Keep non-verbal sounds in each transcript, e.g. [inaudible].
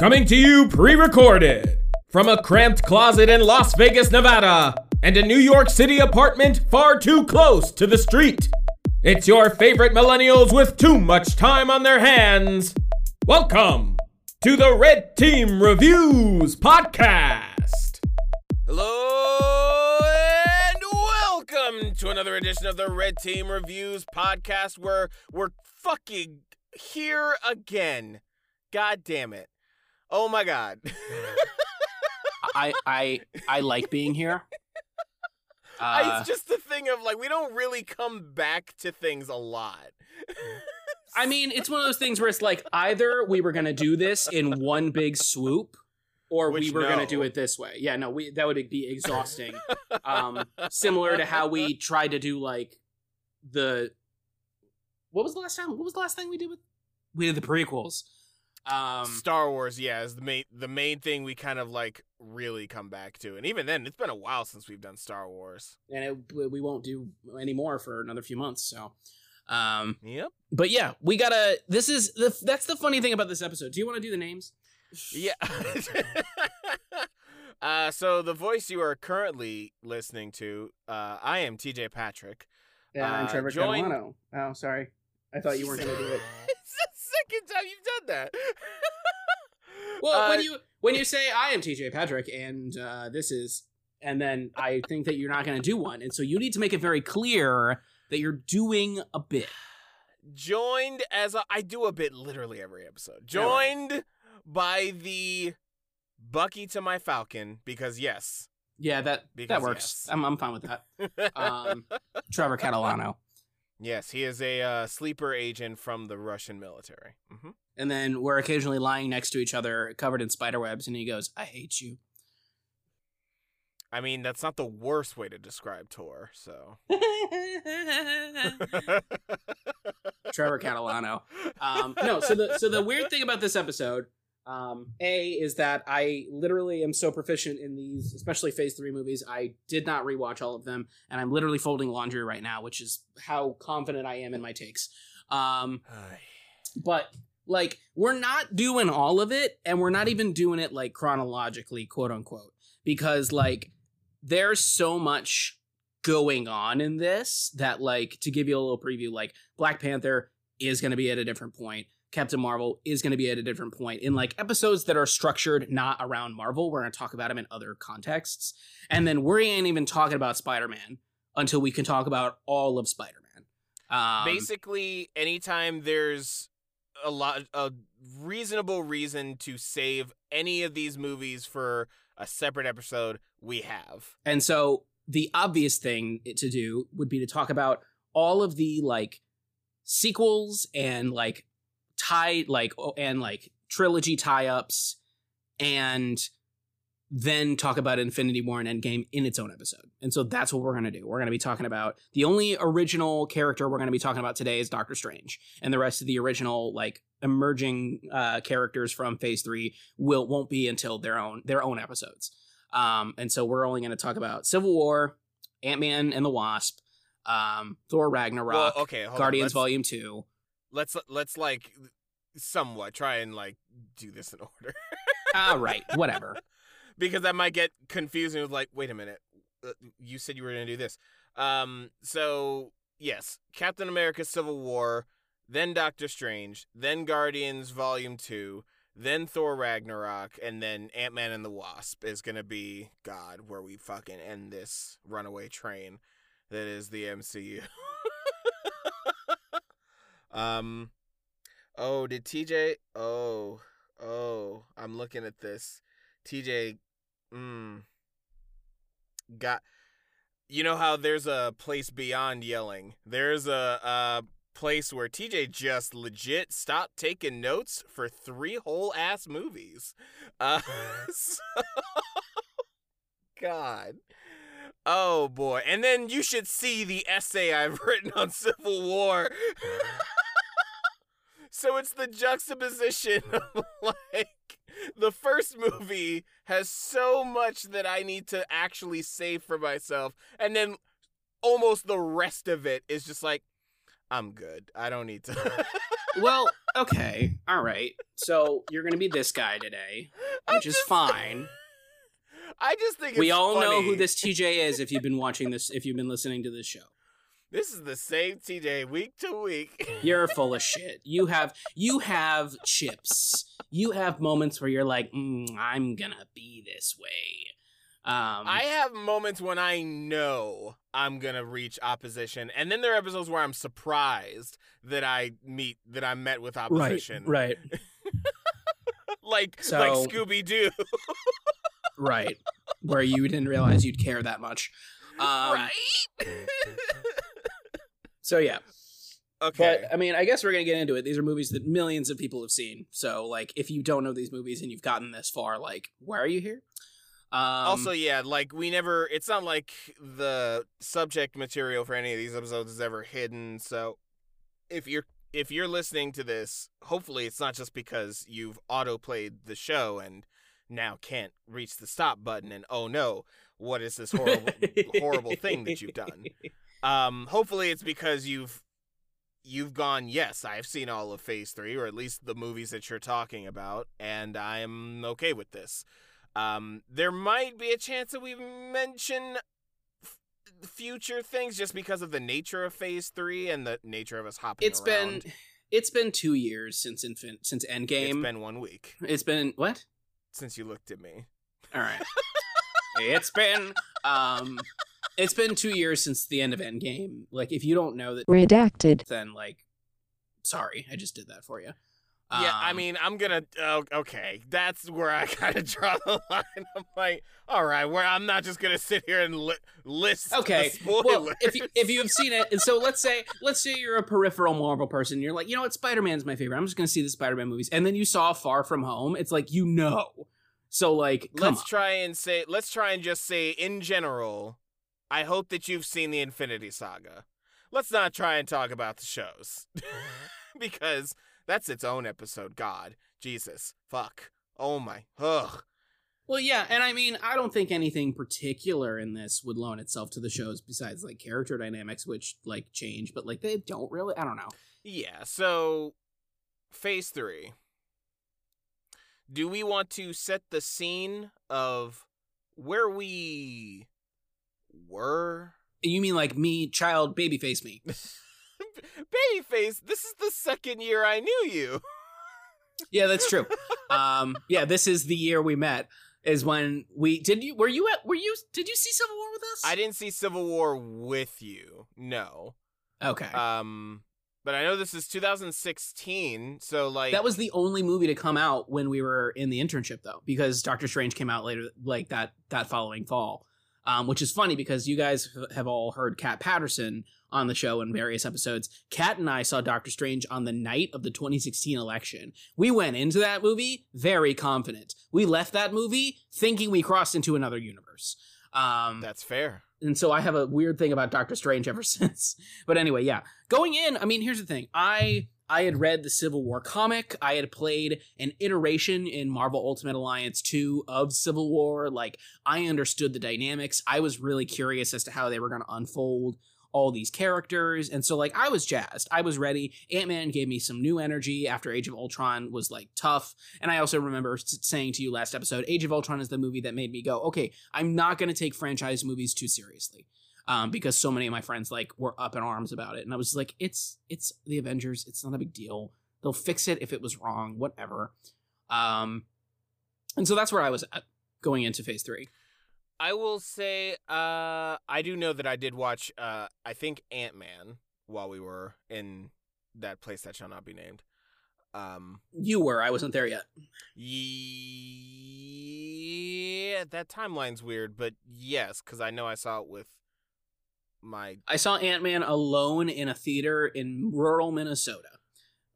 Coming to you pre recorded from a cramped closet in Las Vegas, Nevada, and a New York City apartment far too close to the street. It's your favorite millennials with too much time on their hands. Welcome to the Red Team Reviews Podcast. Hello and welcome to another edition of the Red Team Reviews podcast where we're fucking here again. God damn it. Oh my god. [laughs] I I I like being here. Uh, it's just the thing of like we don't really come back to things a lot. [laughs] I mean, it's one of those things where it's like either we were gonna do this in one big swoop, or we Which, were gonna do it this way. Yeah, no, we that would be exhausting. [laughs] um, similar to how we tried to do like the what was the last time? What was the last thing we did with we did the prequels? Um, Star Wars, yeah, is the main the main thing we kind of like really come back to. And even then, it's been a while since we've done Star Wars. and it, we won't do any more for another few months. So, um, Yep. but yeah, we gotta. This is the that's the funny thing about this episode. Do you want to do the names? Yeah. [laughs] uh, so the voice you are currently listening to, uh, I am TJ Patrick. Yeah, I'm Uh, Trevor join- Catalano. Oh, sorry. I thought you weren't going to do it. [laughs] second time you've done that. [laughs] Well, Uh, when you when you say I am TJ Patrick and uh, this is, and then I think that you're not going to do one, and so you need to make it very clear that you're doing a bit. joined as a, I do a bit literally every episode. Joined by the Bucky to my Falcon because yes, Yeah, that Because that works. yes. I'm I'm fine with that. [laughs] Um, Trevor Catalano, yes, he is a uh, sleeper agent from the Russian military. hmm and then we're occasionally lying next to each other, covered in spider webs, and he goes, "I hate you." I mean, that's not the worst way to describe Tor. So. [laughs] Trevor Catalano. Um, no, so the so the weird thing about this episode, um, a is that I literally am so proficient in these, especially Phase Three movies. I did not rewatch all of them, and I'm literally folding laundry right now, which is how confident I am in my takes. Um, but like we're not doing all of it, and we're not even doing it like chronologically, quote unquote, because like there's so much going on in this that like to give you a little preview like black panther is going to be at a different point captain marvel is going to be at a different point in like episodes that are structured not around marvel. We're going to talk about them in other contexts. And then we ain't even talking about spider-man until we can talk about all of spider-man. Um, Basically, anytime there's a lot a reasonable reason to save any of these movies for a separate episode, we have. And so the obvious thing to do would be to talk about all of the like sequels and like tie like and like trilogy tie-ups and then talk about Infinity War and Endgame in its own episode. And so that's what we're going to do. We're going to be talking about the only original character we're going to be talking about today is Doctor Strange. And the rest of the original like emerging uh characters from Phase 3 will won't be until their own their own episodes. Um, and so we're only going to talk about Civil War, Ant Man and the Wasp, um, Thor Ragnarok, well, okay. Guardians Volume Two. Let's let's like somewhat try and like do this in order All [laughs] right, whatever. because that might get confusing with like, wait a minute, uh, you said you were going to do this. Um, so yes, Captain America: Civil War, then Doctor Strange, then Guardians Volume Two, then Thor Ragnarok, and then Ant Man and the Wasp is gonna be God, where we fucking end this runaway train that is the MCU. [laughs] um, oh, did TJ? Oh, oh, I'm looking at this. TJ, mm, got. You know how there's a place beyond yelling. There's a, a place where TJ just legit stopped taking notes for three whole ass movies. Uh, [laughs] [laughs] so, God. Oh boy. And then you should see the essay I've [laughs] written on Civil War. So it's the juxtaposition [laughs] of like the first movie has so much that I need to actually save for myself and then almost the rest of it is just like I'm good. I don't need to [laughs] well, okay, all right. So you're gonna be this guy today, which is fine. [laughs] I just think We all know who this TJ is if you've been watching this, if you've been listening to this show. This is the same TJ week to week. [laughs] You're full of shit. You have you have chips. You have moments where you're like, mm, I'm gonna be this way. Um, I have moments when I know I'm gonna reach opposition, and then there are episodes where I'm surprised that I meet that I'm met with opposition. right, [laughs] like So- like Scooby Doo. [laughs] right, where you didn't realize you'd care that much. Um, right. So yeah, okay. But I mean, I guess we're gonna get into it. These are movies that millions of people have seen. So like, if you don't know these movies and you've gotten this far, like, why are you here? Um, also, yeah, like we never. It's not like the subject material for any of these episodes is ever hidden. So, if you're if you're listening to this, hopefully it's not just because you've auto played the show and now can't reach the stop button and oh no, what is this horrible [laughs] horrible thing that you've done? Um, hopefully it's because you've you've gone, yes, I've seen all of Phase Three, or at least the movies that you're talking about, and I'm okay with this. Um, there might be a chance that we mention f- future things just because of the nature of Phase Three and the nature of us hopping. It's been it's been two years since infant since It's Endgame. been one week it's been what? since you looked at me. All right. [laughs] it's been um, it's been two years since the end of Endgame. Like, if you don't know that, Redacted. then like, sorry, I just did that for you. yeah, I Um, mean, I'm gonna. Oh, okay, that's where I [laughs] kind of draw the line. I'm like, all right, where I'm not just gonna sit here and li- list. the Okay. spoilers. Well, if you if you have seen it, and so let's say let's say you're a peripheral Marvel person, you're like, you know what, Spider Man's my favorite. I'm just gonna see the Spider Man movies, and then you saw Far From Home. It's like you know, so like, come let's on. try and say, let's try and just say, in general, I hope that you've seen the Infinity Saga. Let's not try and talk about the shows mm-hmm. [laughs] because that's its own episode. God, Jesus, fuck, oh my, ugh. Well, yeah, and I mean, I don't think anything particular in this would loan itself to the shows besides like character dynamics, which like change, but like they don't really. I don't know. Yeah, so phase three. Do we want to set the scene of where we were? You mean like me, child, babyface me? [laughs] Babyface, this is the second year I knew you. [laughs] Yeah, that's true. um, yeah, this is the year we met. Is when we did you were you at were you did you see Civil War with us? I didn't see Civil War with you. No. Okay. Um but I know this is 2016, so like that was the only movie to come out when we were in the internship though because Doctor Strange came out later like that that following fall. Um, which is funny because you guys have all heard Cat Patterson on the show in various episodes. Cat and I saw Doctor Strange on the night of the 2016 election. We went into that movie very confident. We left that movie thinking we crossed into another universe. Um, That's fair. and so I have a weird thing about Doctor Strange ever [laughs] since. But anyway, yeah, going in. I mean, here's the thing. I I had read the Civil War comic. I had played an iteration in Marvel Ultimate Alliance 2 of Civil War. Like I understood the dynamics. I was really curious as to how they were going to unfold all these characters. And so like I was jazzed. I was ready. Ant-Man gave me some new energy after Age of Ultron was like tough. And I also remember saying to you last episode, Age of Ultron is the movie that made me go, okay, I'm not going to take franchise movies too seriously. Um, because so many of my friends like were up in arms about it, and I was like, "It's it's the Avengers. It's not a big deal. They'll fix it if it was wrong. Whatever." Um, and so that's where I was at going into Phase Three. I will say, uh, I do know that I did watch, uh, I think Ant Man while we were in that place that shall not be named. Um, You were. I wasn't there yet. yeah, that timeline's weird, but yes, because I know I saw it with my. I saw Ant Man alone in a theater in rural Minnesota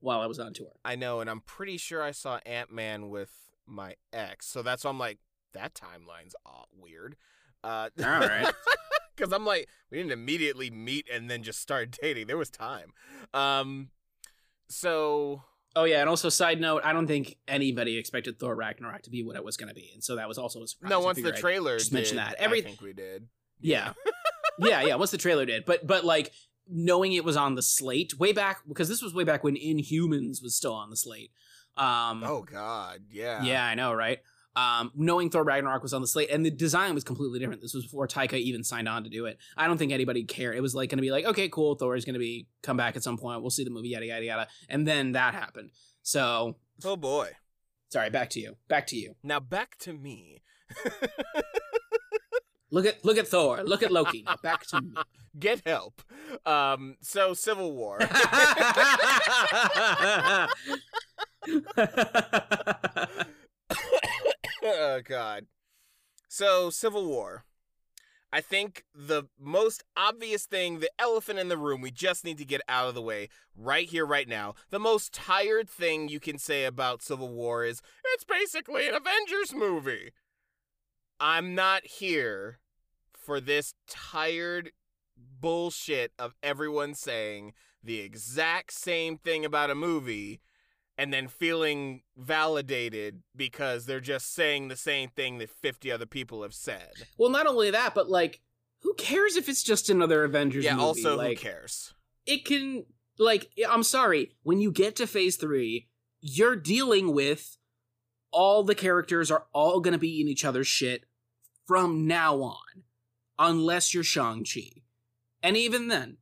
while I was on tour. I know, and I'm pretty sure I saw Ant Man with my ex, so that's why I'm like, that timeline's all weird. Uh, All right. [laughs] because I'm like, we didn't immediately meet and then just start dating. There was time. Um, so Oh yeah, and also side note, I don't think anybody expected Thor Ragnarok to be what it was going to be, and so that was also a surprise. no, once the trailer just did, mention that. I think we did. Yeah. yeah, [laughs] yeah. Yeah, once the trailer did, but but like knowing it was on the slate way back because this was way back when Inhumans was still on the slate. Um, Oh God, yeah. yeah, I know, right? Um, knowing Thor Ragnarok was on the slate and the design was completely different. This was before Taika even signed on to do it. I don't think anybody cared. It was like going to be like, okay, cool, Thor is going to be come back at some point. We'll see the movie, yada yada yada. And then that happened. So Oh boy. sorry, back to you. Back to you. Now back to me. [laughs] Look at look at Thor. Look at Loki. Now back to me. [laughs] Get help. Um. So Civil War. [laughs] oh God. So Civil War. I think the most obvious thing, the elephant in the room, we just need to get out of the way right here, right now. The most tired thing you can say about Civil War is it's basically an Avengers movie. I'm not here for this tired bullshit of everyone saying the exact same thing about a movie and then feeling validated because they're just saying the same thing that 50 other people have said. well, not only that, but like, who cares if it's just another Avengers yeah, movie? also, like, who cares? it can like I'm sorry, when you get to phase 3, you're dealing with all the characters are all going to be in each other's shit from now on unless you're Shang-Chi. And even then,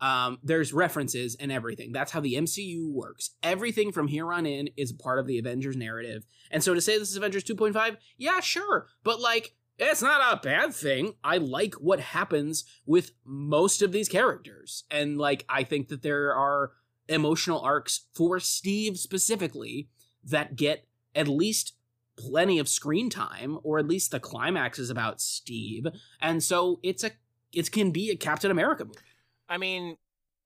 um, there's references and everything. That's how the MCU works. Everything from here on in is part of the Avengers narrative. And so to say this is Avengers 2.5, yeah, sure. But like, it's not a bad thing. I like what happens with most of these characters. And like, I think that there are emotional arcs for Steve specifically that get at least plenty of screen time, or at least the climax is about Steve. And so it's a it can be a Captain America movie. I mean,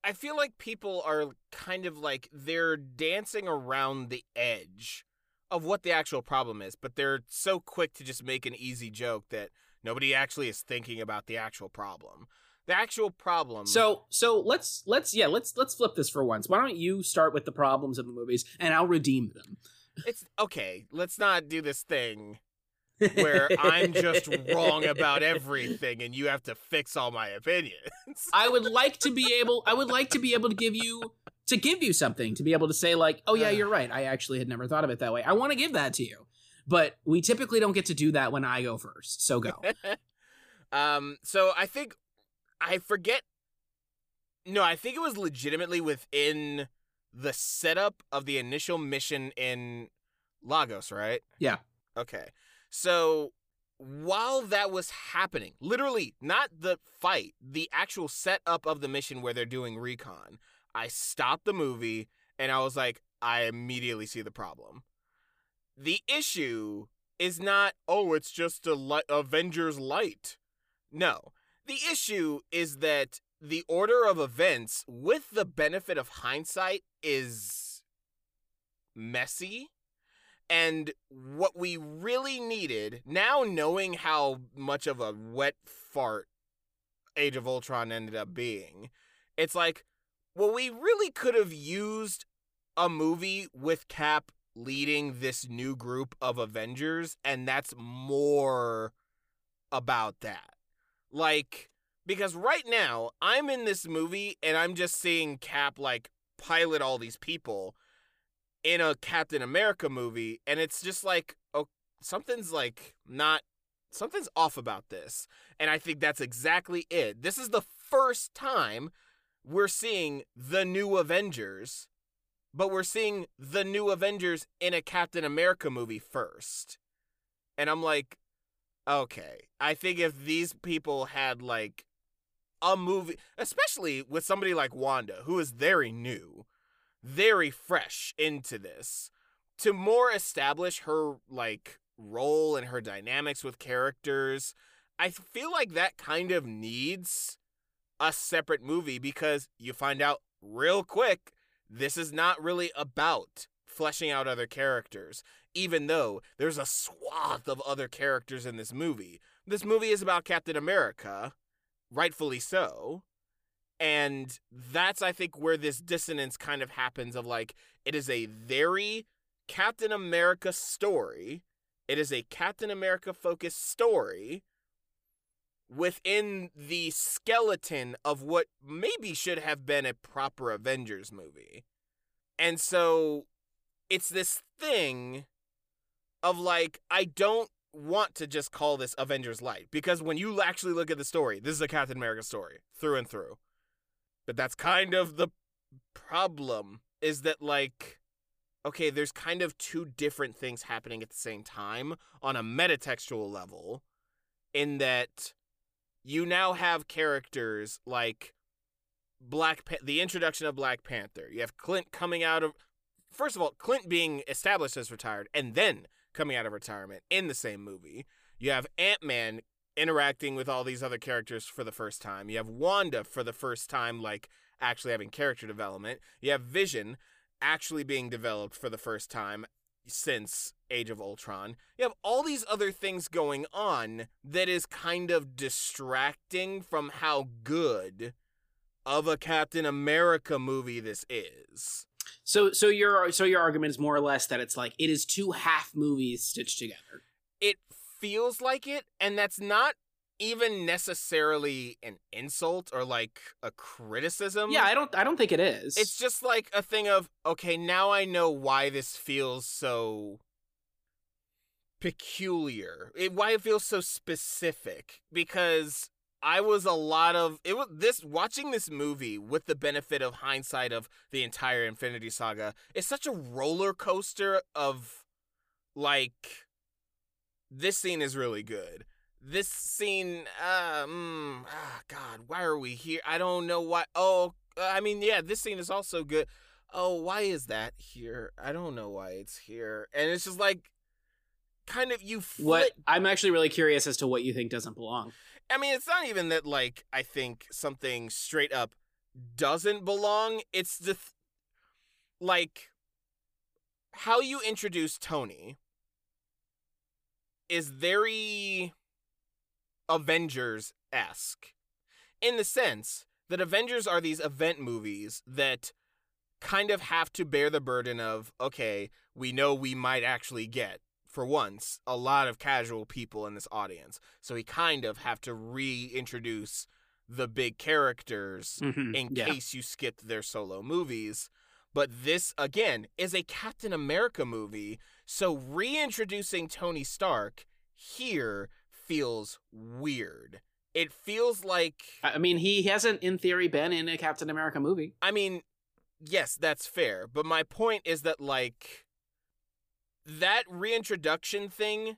I feel like people are kind of like they're dancing around the edge of what the actual problem is, but they're so quick to just make an easy joke that nobody actually is thinking about the actual problem. The actual problem. So so let's let's yeah let's let's flip this for once. Why don't you start with the problems of the movies and I'll redeem them. It's okay. Let's not do this thing where I'm just wrong about [laughs] everything and you have to fix all my opinions. I would like to be [laughs] able I would like to be able to give you to give you something to be able to say like, "Oh yeah, you're right. I actually had never thought of it that way." I want to give that to you. But we typically don't get to do that when I go first. So go. [laughs] um, so I think I forget. No, I think it was legitimately within the setup of the initial mission in Lagos, right? Yeah. Okay. So while that was happening, literally not the fight, the actual setup of the mission where they're doing recon, I stopped the movie and I was like, I immediately see the problem. The issue is not, oh, it's just a li- Avengers light. No. The issue is that the order of events, with the benefit of hindsight, is messy. And what we really needed, now knowing how much of a wet fart Age of Ultron ended up being, it's like, well, we really could have used a movie with Cap leading this new group of Avengers, and that's more about that. Like, because right now, I'm in this movie and I'm just seeing Cap, like, pilot all these people in a Captain America movie, and it's just like, oh, something's like not, something's off about this. And I think that's exactly it. This is the first time we're seeing the new Avengers, but we're seeing the new Avengers in a Captain America movie first. And I'm like, okay. I think if these people had like a movie, especially with somebody like Wanda, who is very new, very fresh into this, to more establish her like role and her dynamics with characters, I feel like that kind of needs a separate movie because you find out real quick this is not really about fleshing out other characters, even though there's a swath of other characters in this movie. This movie is about Captain America, rightfully so. And that's, I think, where this dissonance kind of happens of like, it is a very Captain America story. It is a Captain America focused story within the skeleton of what maybe should have been a proper Avengers movie. And so it's this thing of like, I don't want to just call this Avengers Light because when you actually look at the story, this is a Captain America story through and through. But that's kind of the problem is that like okay, there's kind of two different things happening at the same time on a metatextual level in that you now have characters like Black pa- the introduction of Black Panther. You have Clint coming out of first of all, Clint being established as retired and then coming out of retirement in the same movie. You have Ant-Man interacting with all these other characters for the first time. You have Wanda for the first time like actually having character development. You have Vision actually being developed for the first time since Age of Ultron. You have all these other things going on that is kind of distracting from how good of a Captain America movie this is. So so your so your argument is more or less that it's like it is two half movies stitched together. It feels like it and that's not even necessarily an insult or like a criticism. Yeah, I don't I don't think it is. It's just like a thing of okay, now I know why this feels so peculiar. It, why it feels so specific because I was a lot of it was this watching this movie with the benefit of hindsight of the entire Infinity Saga is such a roller coaster of like this scene is really good. This scene, uh, mm, ah, God, why are we here? I don't know why. Oh, I mean, yeah, this scene is also good. Oh, why is that here? I don't know why it's here. And it's just like, kind of you. Flip. what I'm actually really curious as to what you think doesn't belong. I mean, it's not even that like I think something straight up doesn't belong. It's the th- like how you introduce Tony is very Avengers esque in the sense that Avengers are these event movies that kind of have to bear the burden of okay, we know we might actually get for once a lot of casual people in this audience. So we kind of have to reintroduce the big characters Mhm, in yeah. case you skipped their solo movies. But this, again, is a Captain America movie. So reintroducing Tony Stark here feels weird. It feels like, I mean, he hasn't in theory been in a Captain America movie. I mean, yes, that's fair. But my point is that, like, that reintroduction thing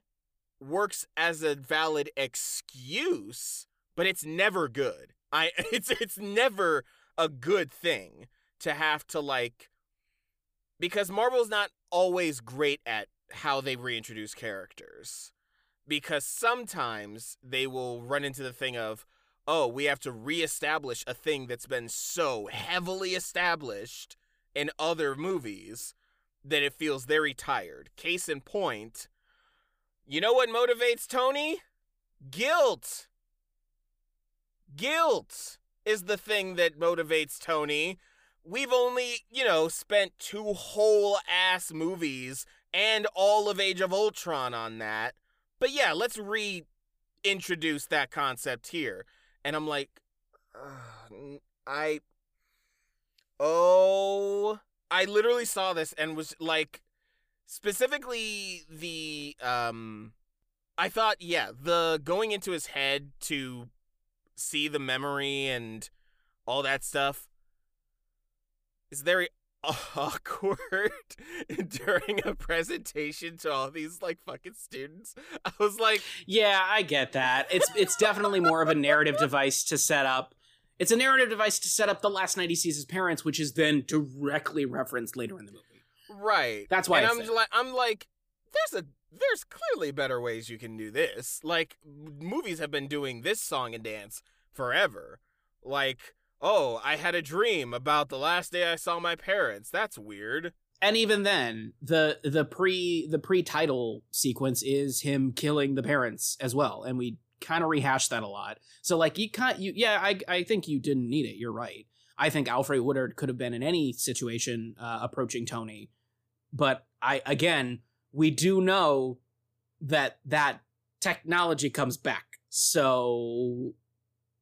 works as a valid excuse, but it's never good. I [laughs] it's it's never a good thing to have to like because Marvel's not always great at how they reintroduce characters. Because sometimes they will run into the thing of, oh, we have to reestablish a thing that's been so heavily established in other movies that it feels very tired. Case in point, you know what motivates Tony? Guilt. Guilt is the thing that motivates Tony. We've only, you know, spent two whole ass movies and all of Age of Ultron on that. But yeah, let's reintroduce that concept here. And I'm like, "Ugh, I. Oh. I literally saw this and was like, specifically the. um I thought, yeah, the going into his head to see the memory and all that stuff is very [laughs] awkward [laughs] during a presentation to all these like fucking students. I was like, Yeah, I get that. It's it's definitely more of a narrative device to set up. It's a narrative device to set up the last night he sees his parents, which is then directly referenced later in the movie. right. That's why And I'm like, I'm like, there's a there's clearly better ways you can do this. Like movies have been doing this song and dance forever. Like, oh, I had a dream about the last day I saw my parents. That's weird. And even then, the the pre the pre title sequence is him killing the parents as well, and we kind of rehash that a lot. So like you kind you yeah, I I think you didn't need it. You're right. I think Alfre Woodard could have been in any situation uh, approaching Tony, but I again we do know that that technology comes back So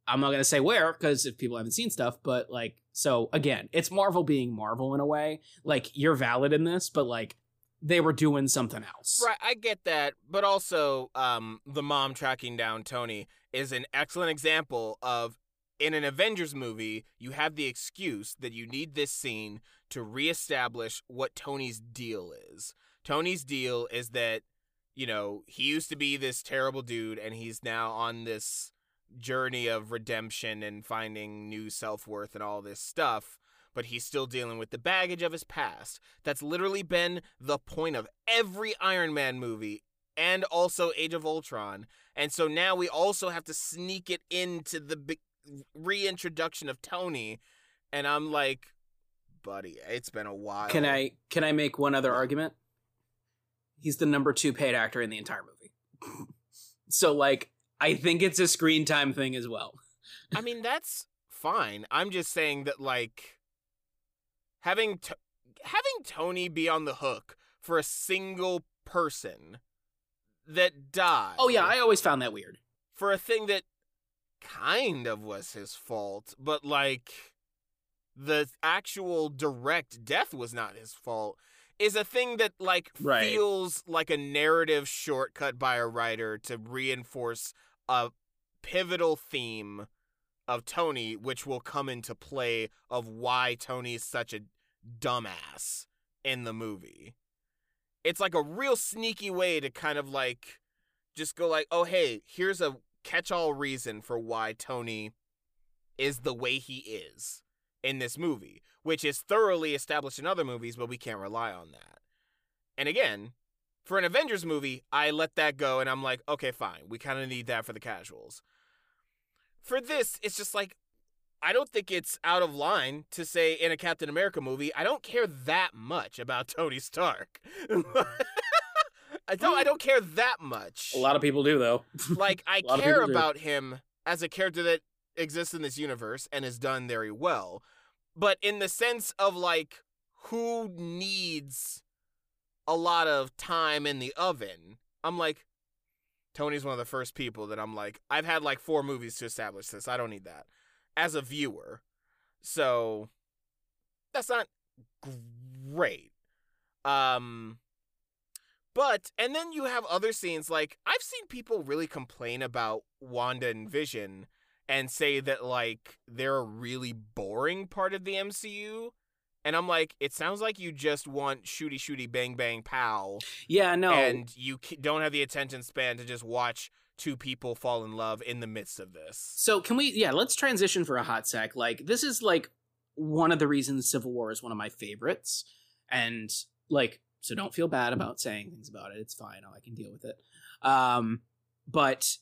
I'm not gonna say where because if people haven't seen stuff, but like so again, it's Marvel being Marvel in a way. Like you're valid in this, but like they were doing something else. Right, I get that, but also um, the mom tracking down Tony is an excellent example of in an Avengers movie, you have the excuse that you need this scene to reestablish what Tony's deal is. Tony's deal is that, you know, he used to be this terrible dude and he's now on this journey of redemption and finding new self worth and all this stuff but he's still dealing with the baggage of his past. That's literally been the point of every Iron Man movie and also Age of Ultron. And so now we also have to sneak it into the be- reintroduction of Tony. And I'm like, buddy, it's been a while. Can I can I make one other argument? He's the number two paid actor in the entire movie. [laughs] so like I think it's a screen time thing as well. I mean, that's fine. I'm just saying that like having t- having Tony be on the hook for a single person that died. Oh yeah, I always found that weird. For a thing that kind of was his fault, but like the actual direct death was not his fault is a thing that like right. feels like a narrative shortcut by a writer to reinforce a pivotal theme of Tony, which will come into play of why Tony's such a dumbass in the movie. It's like a real sneaky way to kind of like just go like, "Oh, hey, here's a catch-all reason for why Tony is the way he is in this movie, which is thoroughly established in other movies, but we can't rely on that." And again, for an Avengers movie, I let that go and I'm like, "Okay, fine. We kind of need that for the casuals." For this, it's just like I don't think it's out of line to say in a Captain America movie, I don't care that much about [laughs] Tony Stark. [laughs] I don't I don't care that much. A lot of people do though. [laughs] like I care about him as a character that exists in this universe and is done very well. But in the sense of like who needs a lot of time in the oven, I'm like Tony's one of the first people that I'm like, I've had like four movies to establish this. I don't need that as a viewer. So that's not great. Um but and then you have other scenes like I've seen people really complain about Wanda and Vision and say that like they're a really boring part of the MCU and I'm like, it sounds like you just want shooty shooty bang bang pow. Yeah, no. And you don't have the attention span to just watch two people fall in love in the midst of this. So can we? Yeah, let's transition for a hot sec. Like this is like one of the reasons Civil War is one of my favorites, and like so don't feel bad about saying things about it. It's fine. I can deal with it. Um, but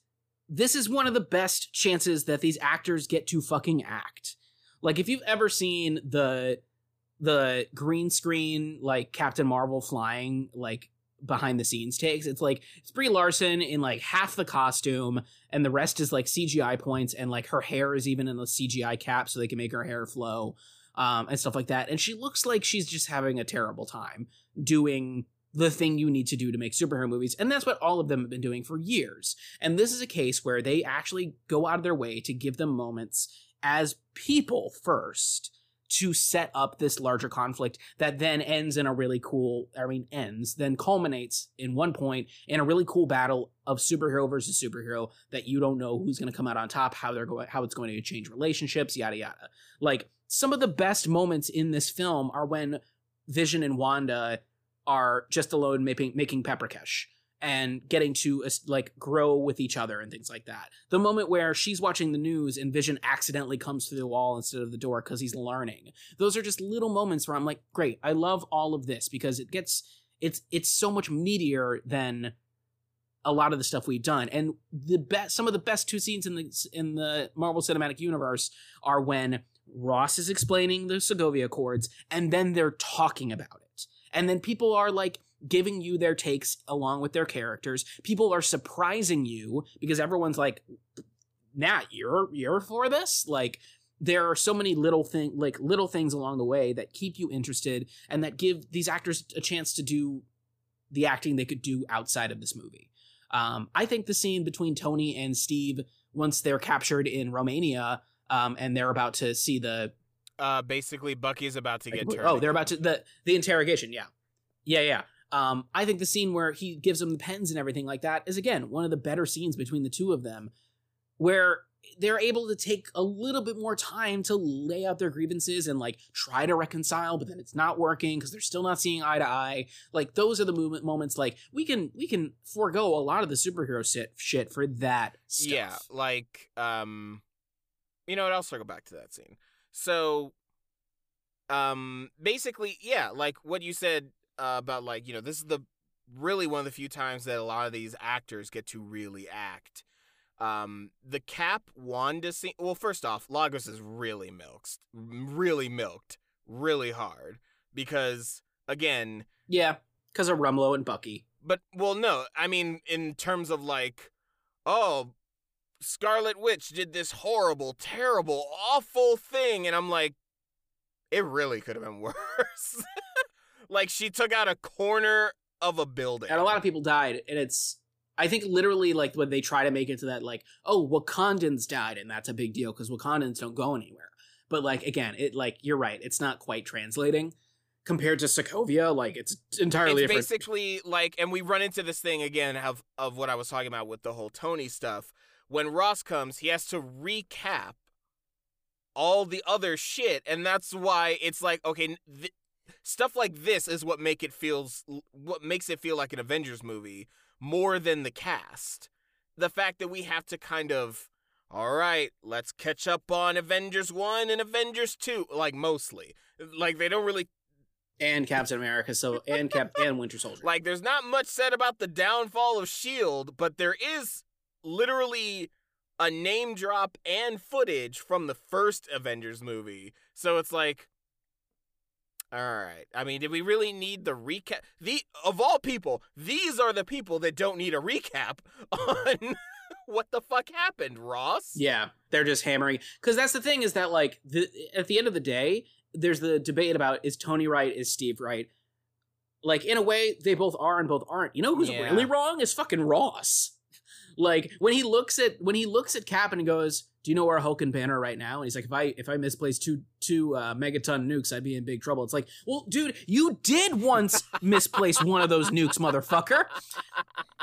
this is one of the best chances that these actors get to fucking act. Like if you've ever seen the the green screen like Captain Marvel flying like behind the scenes takes. It's like it's Brie Larson in like half the costume, and the rest is like CGI points, and like her hair is even in the CGI cap so they can make her hair flow, um, and stuff like that. And she looks like she's just having a terrible time doing the thing you need to do to make superhero movies. And that's what all of them have been doing for years. And this is a case where they actually go out of their way to give them moments as people first to set up this larger conflict that then ends in a really cool i mean ends then culminates in one point in a really cool battle of superhero versus superhero that you don't know who's going to come out on top how they're going how it's going to change relationships yada yada. Like some of the best moments in this film are when vision and wanda are just alone making making paprikash and getting to uh, like grow with each other and things like that. The moment where she's watching the news and Vision accidentally comes through the wall instead of the door because he's learning. Those are just little moments where I'm like, great, I love all of this because it gets it's it's so much meatier than a lot of the stuff we've done. And the best some of the best two scenes in the in the Marvel Cinematic Universe are when Ross is explaining the Sokovia Accords and then they're talking about it. And then people are like giving you their takes along with their characters. People are surprising you because everyone's like, "Nat, you're you're for this?" Like there are so many little thing like little things along the way that keep you interested and that give these actors a chance to do the acting they could do outside of this movie. Um, I think the scene between Tony and Steve once they're captured in Romania um, and they're about to see the Uh, basically, Bucky's about to get turned. oh they're about to the the interrogation yeah yeah yeah um, I think the scene where he gives them the pens and everything like that is again one of the better scenes between the two of them, where they're able to take a little bit more time to lay out their grievances and like try to reconcile, but then it's not working because they're still not seeing eye to eye. Like those are the movement moments. Like we can we can forego a lot of the superhero shit shit for that stuff. Yeah, like um you know what, I'll circle back to that scene. So um basically, yeah, like what you said uh, about like, you know, this is the really one of the few times that a lot of these actors get to really act. Um the Cap Wanda scene well, first off, Lagos is really milked. Really milked really hard because again, yeah, because of Rumlow and Bucky. but well, no, I mean in terms of like, oh, Scarlet Witch did this horrible, terrible, awful thing, and I'm like, it really could have been [laughs] worse. Like she took out a corner of a building, and a lot of people died and it's i think literally like when they try to make it to that like oh wakandans died and that's a big deal because wakandans don't go anywhere. But like again it like you're right it's not quite translating. Compared to sokovia like it's entirely it's different basically like, and we run into this thing again of of what I was talking about with the whole Tony stuff. When Ross comes, he has to recap all the other shit, and that's why it's like okay, th- stuff like this is what make it feels what makes it feel like an Avengers movie more than the cast. The fact that we have to kind of all right, let's catch up on Avengers 1 and Avengers 2 like mostly. Like they don't really and captain america so and cap and winter soldier like there's not much said about the downfall of shield but there is literally a name drop and footage from the first avengers movie so it's like all right i mean did we really need the recap? The of all people these are the people that don't need a recap [laughs] on what the fuck happened ross. Yeah they're just hammering because that's the thing is that like the at the end of the day there's the debate about is tony right is steve right? Like in a way they both are and both aren't. You know who's Yeah. really wrong is fucking ross like when he looks at when he looks at cap and goes do you know where hulk and banner are right now and he's like if i if i misplace two two uh, megaton nukes i'd be in big trouble it's like well dude you did once [laughs] misplace one of those nukes motherfucker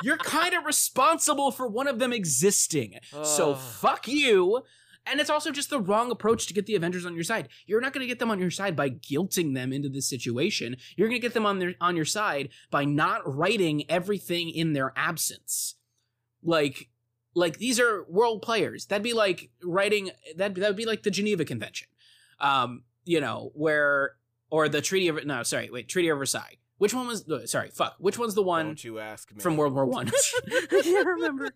you're kind of responsible for one of them existing so fuck you. And it's also just the wrong approach to get the Avengers on your side. You're not going to get them on your side by guilting them into this situation. You're going to get them on their on your side by not writing everything in their absence. Like like these are world players. That'd be like writing that that would be like the Geneva Convention. Um, you know, where or the Treaty of no, sorry, wait, Treaty of Versailles. Which one was sorry, fuck. Which one's the one don't you ask me from World War One. [laughs] I can't remember.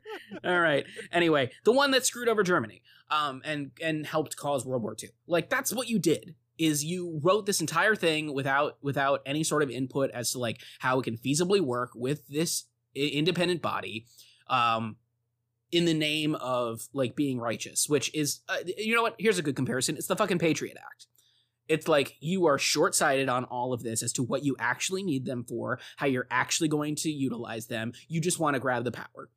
All right. Anyway, the one that screwed over Germany, um, and and helped cause World War Two. Like that's what you did. Is you wrote this entire thing without without any sort of input as to like how it can feasibly work with this independent body, um, in the name of like being righteous. Which is, uh, you know what? Here's a good comparison. It's the fucking Patriot Act it's like you are short-sighted on all of this as to what you actually need them for how you're actually going to utilize them you just want to grab the power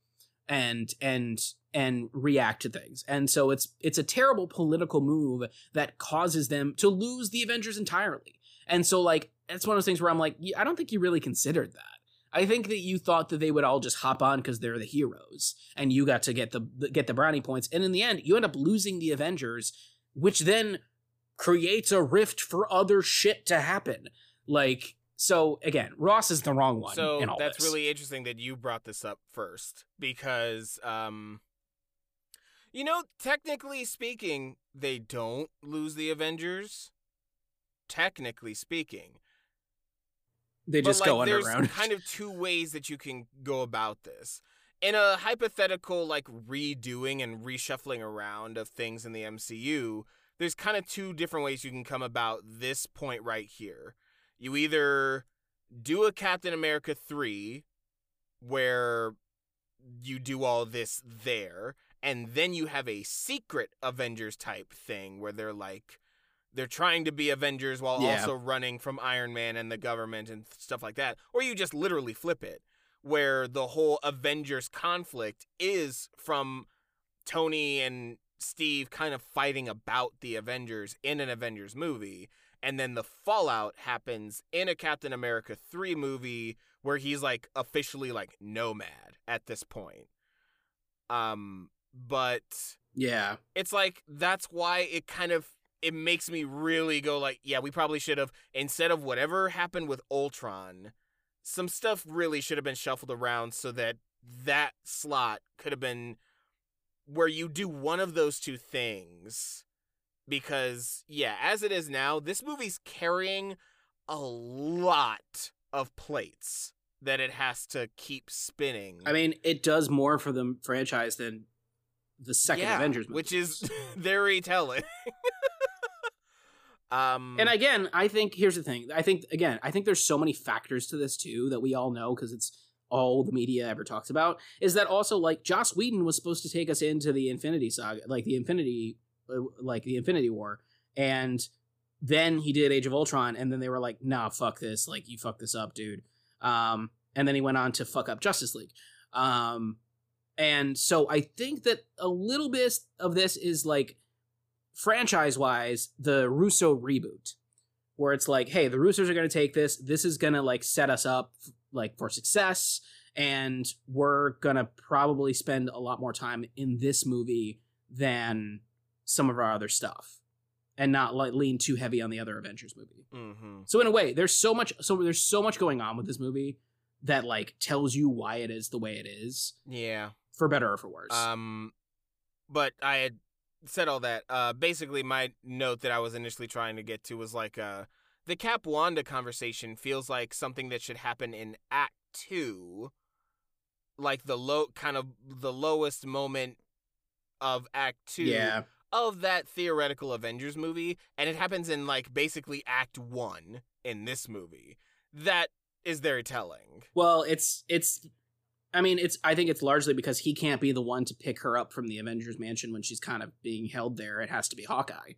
and and and react to things and so it's it's a terrible political move that causes them to lose the avengers entirely and so like it's one of those things where i'm like i don't think you really considered that I think that you thought that they would all just hop on because they're the heroes, and you got to get the get the brownie points. And in the end, you end up losing the Avengers, which then creates a rift for other shit to happen. Like, so again, Ross is the wrong one. So in all that's this. really interesting that you brought this up first because, um, you know, technically speaking, they don't lose the Avengers. Technically speaking, they just like, go underground. there's [laughs] kind of two ways that you can go about this. In a hypothetical, like redoing and reshuffling around of things in the MCU, there's kind of two different ways you can come about this point right here. You either do a Captain America 3 where you do all this there, and then you have a secret Avengers type thing where they're like, they're trying to be Avengers while Yeah. also running from Iron Man and the government and stuff like that. Or you just literally flip it, where the whole Avengers conflict is from Tony and Steve kind of fighting about the Avengers in an Avengers movie. And then the fallout happens in a Captain America 3 movie where he's like officially like nomad at this point. Um, but Yeah. it's like that's why it kind of it makes me really go like, yeah, we probably should have instead of whatever happened with Ultron, some stuff really should have been shuffled around so that that slot could have been where you do one of those two things because yeah, as it is now, this movie's carrying a lot of plates that it has to keep spinning. I mean, it does more for the franchise than the second Yeah, Avengers movie. which is [laughs] very telling. [laughs] um, And again, I think here's the thing. I think again, I think there's so many factors to this too that we all know because it's all the media ever talks about. Is that also like Joss Whedon was supposed to take us into the Infinity Saga, like the Infinity, uh, like the Infinity War, and then he did Age of Ultron, and then they were like, "Nah, fuck this! Like you fucked this up, dude." Um, and then he went on to fuck up Justice League. Um, and so I think that a little bit of this is like franchise wise the Russo reboot, where it's like, hey, the Russos are going to take this. This is going to like set us up like for success, and we're going to probably spend a lot more time in this movie than some of our other stuff, and not like lean too heavy on the other Avengers movie. mhm. So in a way, there's so much. So there's so much going on with this movie that like tells you why it is the way it is, yeah. for better or for worse. Um, but I had said all that. Uh, basically, my note that I was initially trying to get to was like, uh, the Cap Wanda conversation feels like something that should happen in Act Two, like the low, kind of the lowest moment of Act Two. yeah. of that theoretical Avengers movie, and it happens in like basically Act One in this movie. That is very telling. Well, it's it's. I mean, it's. I think it's largely because he can't be the one to pick her up from the Avengers mansion when she's kind of being held there. It has to be Hawkeye,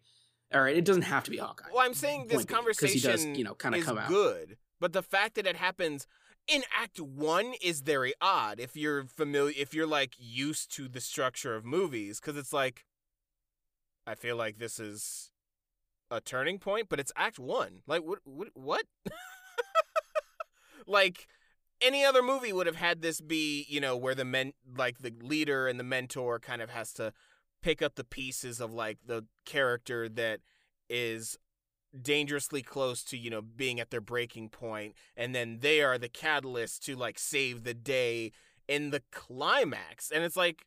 or it doesn't have to be Hawkeye. Well, I'm saying this conversation does, you know, kind of come out. good, but the fact that it happens in Act One is very odd. If you're familiar, if you're like used to the structure of movies, because it's like, I feel like this is a turning point, but it's Act One. Like, what? What? what? [laughs] like any other movie would have had this be, you know, where the men, like the leader and the mentor, kind of has to pick up the pieces of like the character that is dangerously close to you know being at their breaking point and then they are the catalyst to like save the day in the climax. And it's like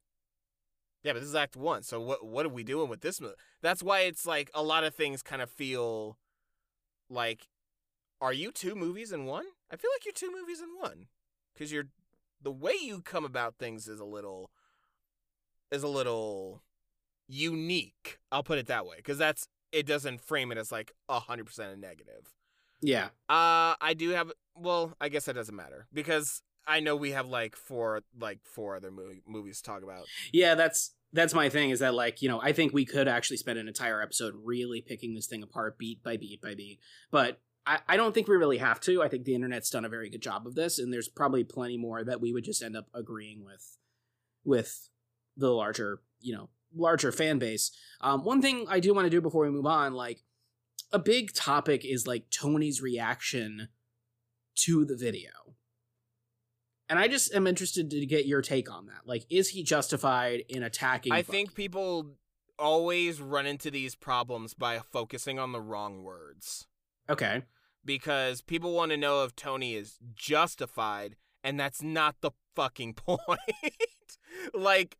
yeah but this is act 1 so what what are we doing with this movie that's why it's like a lot of things kind of feel like are you two movies in one i feel like you're two movies in one cuz you're the way you come about things is a little is a little unique i'll put it that way cuz that's it doesn't frame it as like a hundred percent a negative. yeah, Uh, I do have. Well, I guess that doesn't matter because I know we have like four, like four other movie, movies to talk about. yeah. That's that's my thing. Is that like you know I think we could actually spend an entire episode really picking this thing apart, beat by beat by beat, but. I, I don't think we really have to. I think the internet's done a very good job of this, and there's probably plenty more that we would just end up agreeing with, with the larger, you know, larger fan base. Um, one thing I do want to do before we move on, like a big topic is like Tony's reaction to the video. And I just am interested to get your take on that. Like, is he justified in attacking? I Bucky? think people always run into these problems by focusing on the wrong words Okay. Because people want to know if Tony is justified, and that's not the fucking [laughs] point. like,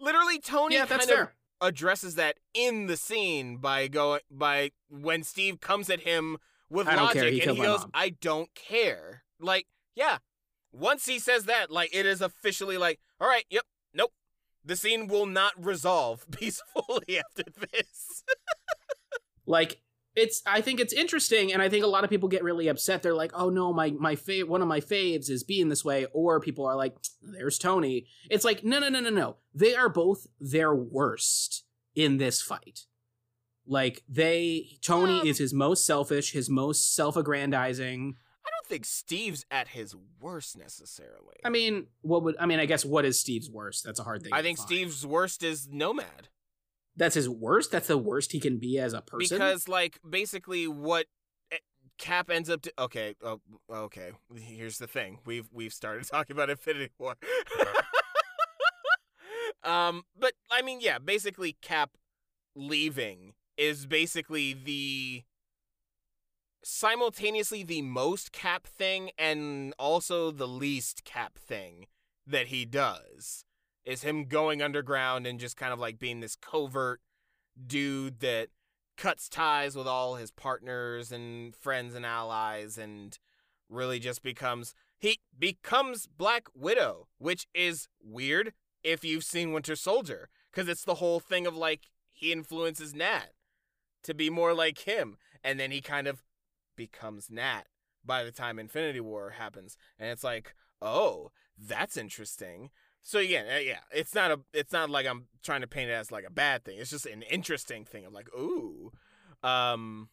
literally, Tony Yeah, that's kind of addresses that in the scene by going by when Steve comes at him with I logic he and he goes, "I don't care." Like, yeah. Once he says that, like it is officially like, "All right, yep, nope." The scene will not resolve [laughs] peacefully after this. [laughs] Like, it's. I think it's interesting, and I think a lot of people get really upset. They're like, "Oh no, my my fav- one of my faves is being this way," or people are like, "There's Tony." It's like, no, no, no, no, no. They are both their worst in this fight. Like they, Tony Um, is his most selfish, his most self-aggrandizing. I don't think Steve's at his worst necessarily. I mean, what would I mean? I guess what is Steve's worst? That's a hard thing. I think find. Steve's worst is Nomad. That's his worst. That's the worst he can be as a person. Because like basically what eh, Cap ends up to okay, oh, okay. Here's the thing. We've we've started [laughs] talking about Infinity War. [laughs] um, but I mean, yeah, basically Cap leaving is basically the simultaneously the most Cap thing and also the least Cap thing that he does is him going underground and just kind of like being this covert dude that cuts ties with all his partners and friends and allies and really just becomes he becomes Black Widow, which is weird if you've seen Winter Soldier cuz it's the whole thing of like he influences Nat to be more like him and then he kind of becomes Nat by the time Infinity War happens and it's like, "Oh, that's interesting." So again, uh, yeah, it's not a it's not like I'm trying to paint it as like a bad thing. It's just an interesting thing of like, ooh. Um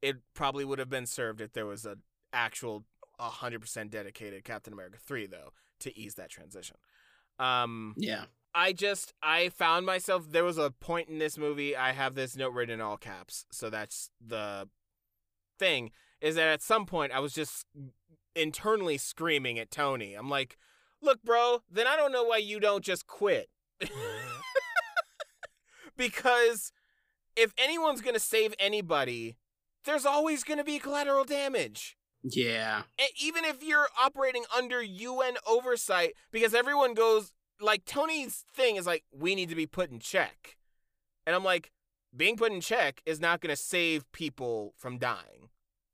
it probably would have been served if there was a actual 100% dedicated Captain America 3 though to ease that transition. Um yeah, I just I found myself there was a point in this movie I have this note written in all caps. So that's the thing is that at some point I was just internally screaming at Tony. I'm like, "Look, bro, then I don't know why you don't just quit." Mm-hmm. [laughs] because if anyone's going to save anybody, there's always going to be collateral damage. yeah, And even if you're operating under UN oversight, because everyone goes, like, Tony's thing is like, we need to be put in check. And I'm like, being put in check is not going to save people from dying.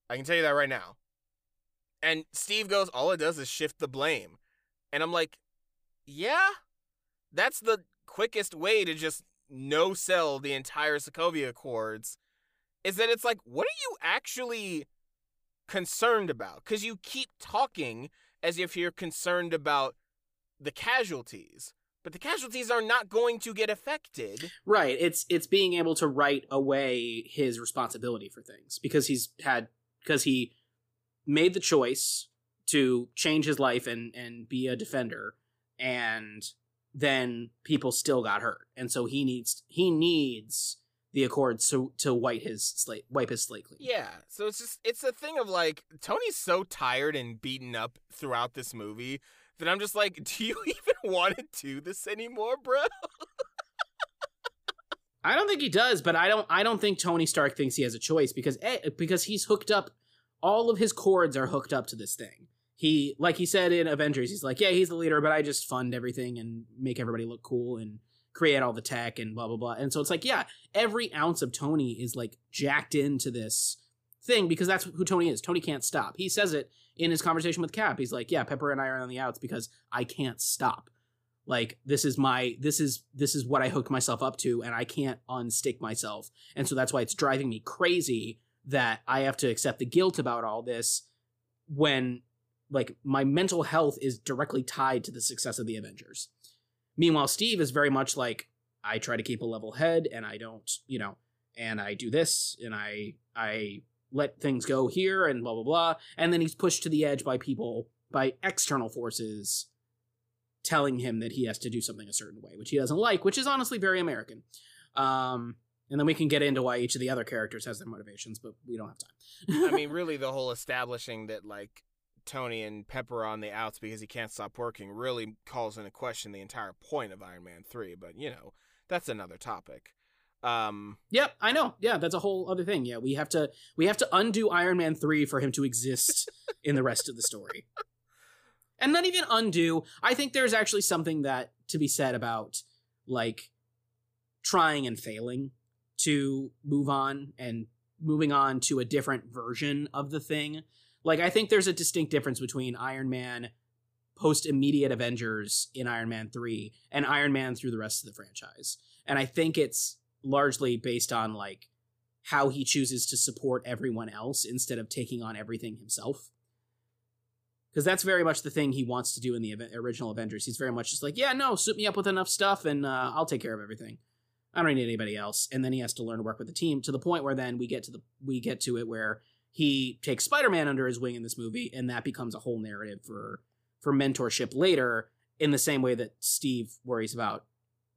I can tell you that right now. And Steve goes, all it does is shift the blame. And I'm like, yeah, that's the quickest way to just no sell the entire Sokovia Accords. Is that it's like, what are you actually concerned about? Because you keep talking as if you're concerned about the casualties, but the casualties are not going to get affected. right. It's it's being able to write away his responsibility for things because he's had because he made the choice to change his life and and be a defender, and then people still got hurt, and so he needs he needs the Accords to to wipe his slate wipe his slate clean. Yeah, so it's just it's a thing of like Tony's so tired and beaten up throughout this movie that I'm just like, [laughs] do you even want to do this anymore, bro? [laughs] I don't think he does, but I don't. I don't think Tony Stark thinks he has a choice because eh, because he's hooked up. All of his cords are hooked up to this thing. He, like he said in Avengers, he's like, yeah, he's the leader, but I just fund everything and make everybody look cool and create all the tech and blah blah blah. And so it's like, yeah, every ounce of Tony is like jacked into this thing because that's who Tony is. Tony can't stop. He says it in his conversation with Cap. He's like, yeah, Pepper and I are on the outs because I can't stop like this is my this is this is what i hooked myself up to and i can't unstick myself and so that's why it's driving me crazy that i have to accept the guilt about all this when like my mental health is directly tied to the success of the avengers meanwhile steve is very much like i try to keep a level head and i don't you know and i do this and i i let things go here and blah blah blah and then he's pushed to the edge by people by external forces telling him that he has to do something a certain way, which he doesn't like, which is honestly very American. Um, and then we can get into why each of the other characters has their motivations, but we don't have time. I [laughs] mean, really, the whole establishing that like Tony and Pepper on the outs because he can't stop working really calls into question the entire point of Iron Man three. But you know, that's another topic. Um, yep, I know. Yeah, that's a whole other thing. Yeah, we have to we have to undo Iron Man three for him to exist [laughs] in the rest of the story. And not even undo. I think there's actually something that to be said about like trying and failing to move on and moving on to a different version of the thing. Like I think there's a distinct difference between Iron Man post immediate Avengers in Iron Man 3 and Iron Man through the rest of the franchise. And I think it's largely based on like how he chooses to support everyone else instead of taking on everything himself. Because that's very much the thing he wants to do in the original Avengers. He's very much just like, yeah, no, suit me up with enough stuff and uh, I'll take care of everything. I don't need anybody else. And then he has to learn to work with the team to the point where then we get to the we get to it where he takes Spider-Man under his wing in this movie, and that becomes a whole narrative for for mentorship later. In the same way that Steve worries about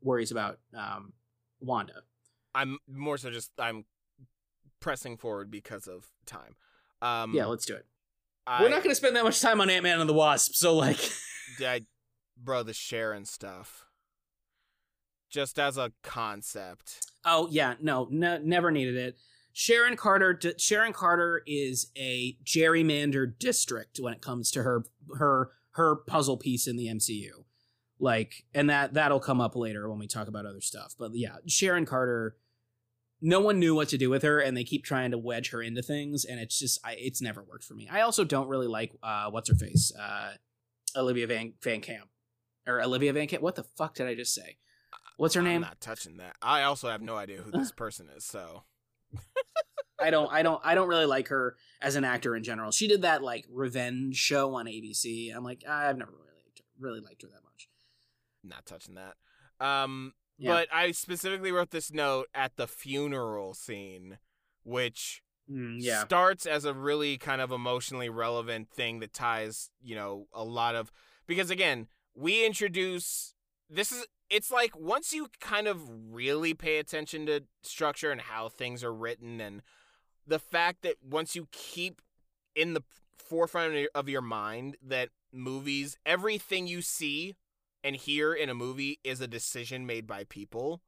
worries about um, Wanda. I'm more so just I'm pressing forward because of time. Um, Yeah, let's do it. I, We're not going to spend that much time on Ant Man and the Wasp, so like, [laughs] I, bro, the Sharon stuff. Just as a concept. oh yeah, no, no never needed it. Sharon Carter. d- Sharon Carter is a gerrymandered district when it comes to her her her puzzle piece in the MCU. Like, and that that'll come up later when we talk about other stuff. But yeah, Sharon Carter. No one knew what to do with her, and they keep trying to wedge her into things, and it's just, I, it's never worked for me. I also don't really like uh, what's her face, uh, Olivia Van Van Camp, or Olivia Van Camp. What the fuck did I just say? What's her I'm name? not touching that. I also have no idea who this [laughs] person is, so I don't I don't I don't really like her as an actor in general. She did that like revenge show on ABC. I'm like I've never really liked her, really liked her that much. not touching that. Um, Yeah. but I specifically wrote this note at the funeral scene, which Mm, yeah. starts as a really kind of emotionally relevant thing that ties, you know, a lot of because again, we introduce this is it's like once you kind of really pay attention to structure and how things are written and the fact that once you keep in the forefront of your- mind that movies everything you see and hear in a movie is a decision made by people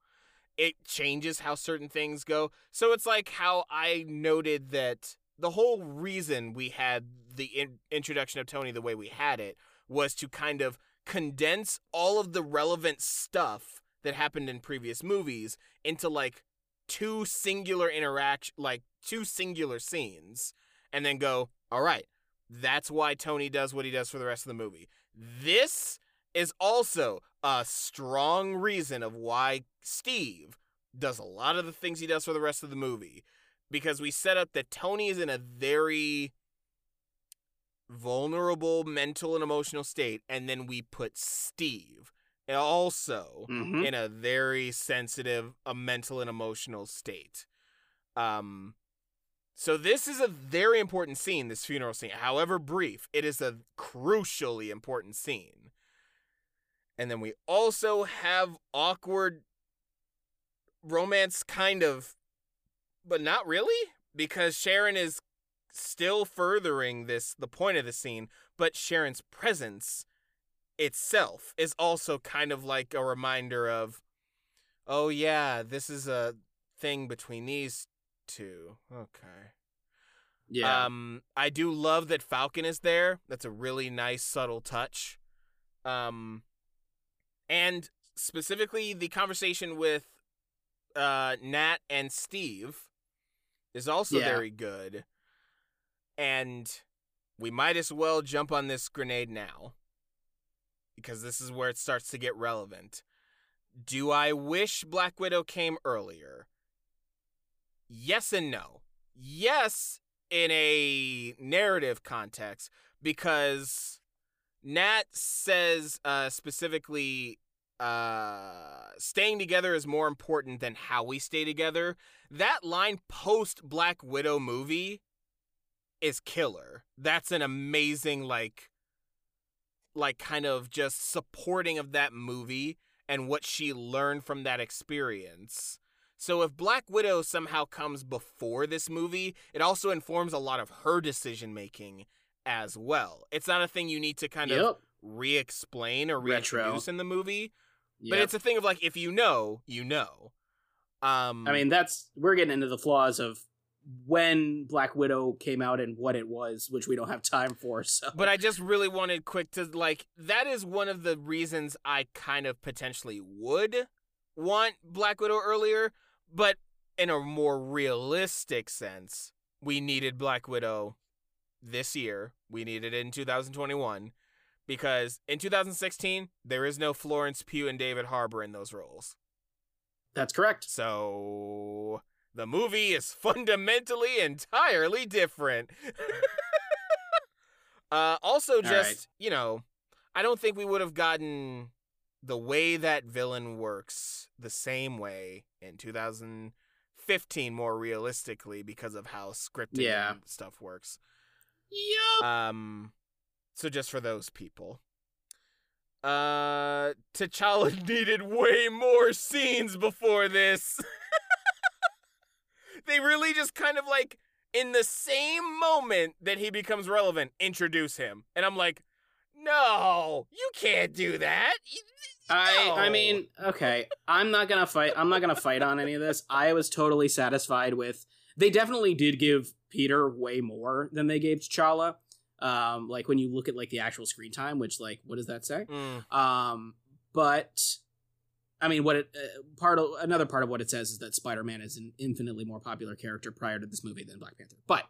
it changes how certain things go. So it's like how I noted that the whole reason we had the in- introduction of Tony the way we had it was to kind of condense all of the relevant stuff that happened in previous movies into like two singular interaction like two singular scenes and then go, "All right, that's why Tony does what he does for the rest of the movie." This is also a strong reason of why Steve does a lot of the things he does for the rest of the movie because we set up that Tony is in a very vulnerable mental and emotional state and then we put Steve also Mhm. in a very sensitive a mental and emotional state. Um so this is a very important scene, this funeral scene. However brief, it is a crucially important scene. And then we also have awkward romance kind of but not really because Sharon is still furthering this the point of the scene, but Sharon's presence itself is also kind of like a reminder of oh yeah, this is a thing between these two. Okay. Yeah. Um, I do love that Falcon is there. That's a really nice subtle touch. Um, and specifically the conversation with uh Nat and Steve is also Yeah. very good. And we might as well jump on this grenade now because this is where it starts to get relevant. Do I wish Black Widow came earlier? Yes and no. Yes, in a narrative context, because Nat says uh, specifically uh, staying together is more important than how we stay together. That line post Black Widow movie is killer. That's an amazing, like, like kind of just supporting of that movie and what she learned from that experience. So if Black Widow somehow comes before this movie, it also informs a lot of her decision making as well. It's not a thing you need to kind of re-explain or Retro. reintroduce in the movie, but it's a thing of like if you know, you know. Um I mean, that's we're getting into the flaws of when Black Widow came out and what it was, which we don't have time for. So, but I just really wanted quick to like that is one of the reasons I kind of potentially would want Black Widow earlier, but in a more realistic sense, we needed Black Widow this year. We needed it in 2021 because in 2016 there is no Florence Pugh and David Harbour in those roles. that's correct. So the movie is [laughs] fundamentally entirely different. [laughs] uh, also, just right. you know, I don't think we would have gotten the way that villain works the same way in 2015 more realistically because of how scripting Yeah. stuff works. Yup. Um, so just for those people. Uh, T'Challa [laughs] needed way more scenes before this. They really just kind of like in the same moment that he becomes relevant, introduce him, and I'm like, no, you can't do that. You- I I mean, okay, I'm not gonna fight. I'm not gonna fight on any of this. I was totally satisfied with. They definitely did give Peter way more than they gave T'Challa. Um, like when you look at like the actual screen time, which like what does that say? Mm, Um, but I mean, what it uh, part of another part of what it says is that Spider Man is an infinitely more popular character prior to this movie than Black Panther. But,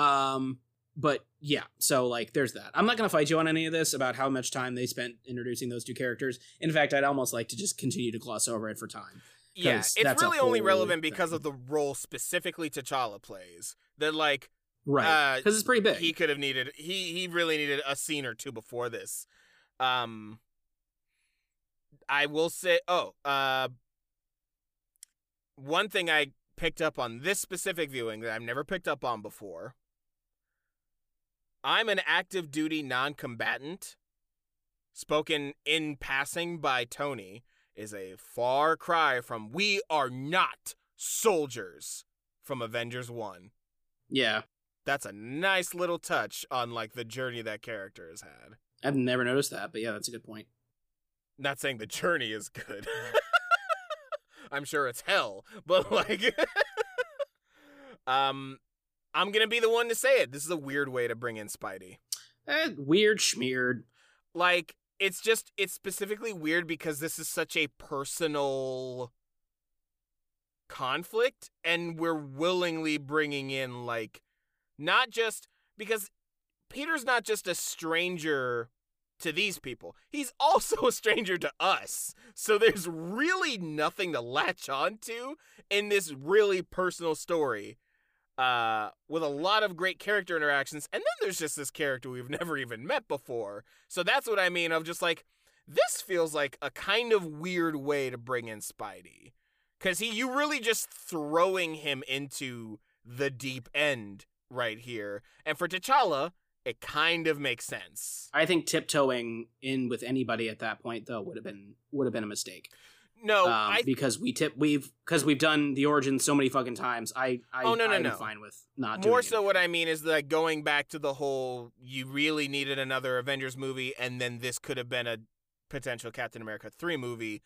um, but yeah, so like, there's that. I'm not gonna fight you on any of this about how much time they spent introducing those two characters. In fact, I'd almost like to just continue to gloss over it for time. yeah, it's really only relevant because thing. of the role specifically T'Challa plays. That like Right? Uh, Because it's pretty big. he could have needed he he really needed a scene or two before this um i will say oh uh one thing i picked up on this specific viewing that i've never picked up on before i'm an active duty non-combatant spoken in passing by tony is a far cry from we are not soldiers from avengers 1 yeah, that's a nice little touch on like the journey that character has had. I've never noticed that, but yeah, that's a good point. Not saying the journey is good. [laughs] I'm sure it's hell, but like [laughs] um I'm going to be the one to say it. This is a weird way to bring in Spidey. Eh, weird schmeared. Like it's just it's specifically weird because this is such a personal conflict and we're willingly bringing in like not just because Peter's not just a stranger to these people. He's also a stranger to us. So there's really nothing to latch on to in this really personal story. Uh, with a lot of great character interactions, and then there's just this character we've [laughs] never even met before. So that's what I mean of just like this feels like a kind of weird way to bring in Spidey. Cause he you really just throwing him into the deep end right here. And for T'Challa, it kind of makes sense. I think tiptoeing in with anybody at that point though would have been would have been a mistake. No, um, I because we tip we've because we've done the origin so many fucking times. I I Oh, no, no, I'm no. fine with not more so it. what I mean is like going back to the whole you really needed another Avengers movie and then this could have been a potential Captain America 3 movie.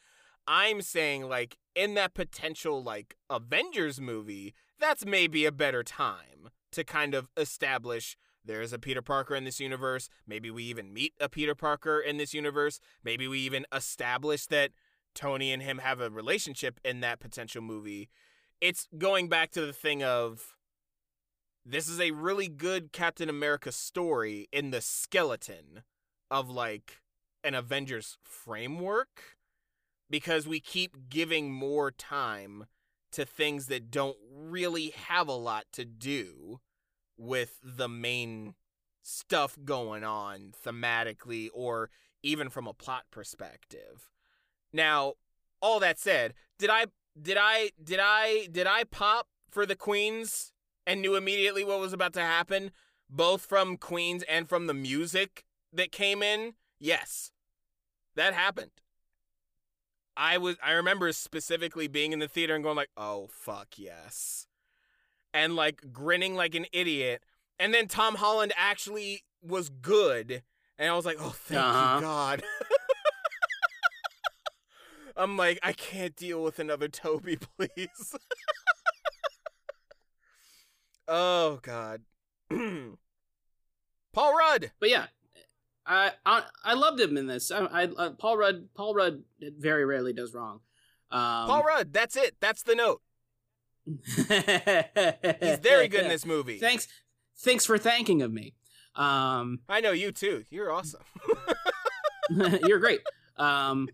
I'm saying like in that potential like Avengers movie, that's maybe a better time to kind of establish there's a Peter Parker in this universe. Maybe we even meet a Peter Parker in this universe. Maybe we even establish that Tony and him have a relationship in that potential movie. It's going back to the thing of this is a really good Captain America story in the skeleton of like an Avengers framework because we keep giving more time to things that don't really have a lot to do with the main stuff going on thematically or even from a plot perspective. Now, all that said, did I did I did I did I pop for the Queens and knew immediately what was about to happen, both from Queens and from the music that came in? Yes. That happened. I was I remember specifically being in the theater and going like, "Oh fuck, yes." And like grinning like an idiot. And then Tom Holland actually was good, and I was like, "Oh, thank Uh-huh. you God." [laughs] I'm like, I can't deal with another Tobey, [laughs] please. oh God. [clears throat] Paul Rudd. But yeah, I I, I loved him in this. I, I uh, Paul Rudd Paul Rudd very rarely does wrong. Um, Paul Rudd. That's it. That's the note. He's [laughs] very good in this movie. Thanks, thanks for thanking of me. Um, I know you too. You're awesome. [laughs] you're great. Um,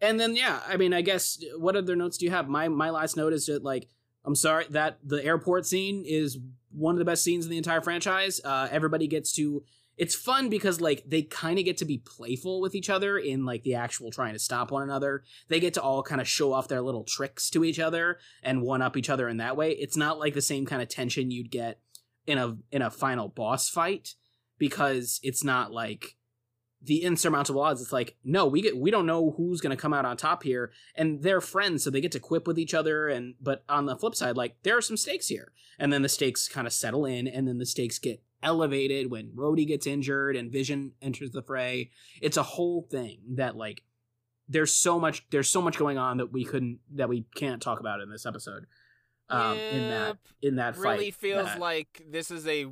and then yeah, I mean, I guess what other notes do you have? My my last note is that like I'm sorry that the airport scene is one of the best scenes in the entire franchise. Uh, everybody gets to it's fun because like they kind of get to be playful with each other in like the actual trying to stop one another. They get to all kind of show off their little tricks to each other and one up each other in that way. It's not like the same kind of tension you'd get in a in a final boss fight because it's not like the insurmountable odds. It's like, no, we get we don't know who's gonna come out on top here. And they're friends, so they get to quip with each other and but on the flip side, like there are some stakes here. And then the stakes kind of settle in, and then the stakes get elevated when Rhodey gets injured and Vision enters the fray. It's a whole thing that like there's so much there's so much going on that we couldn't that we can't talk about in this episode. Um, in that in that fight, really feels that- like this is a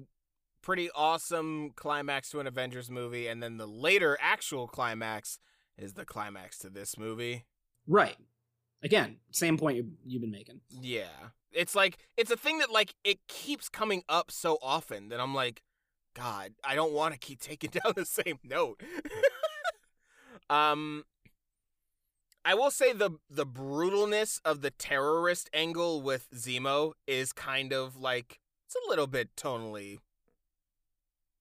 pretty awesome climax to an Avengers movie, and then the later actual climax is the climax to this movie. right. Again, same point you, you've been making. Yeah. It's like it's a thing that like it keeps coming up so often that I'm like, God, I don't want to keep taking [laughs] down the same note. [laughs] um I will say the the brutalness of the terrorist angle with Zemo is kind of like it's a little bit tonally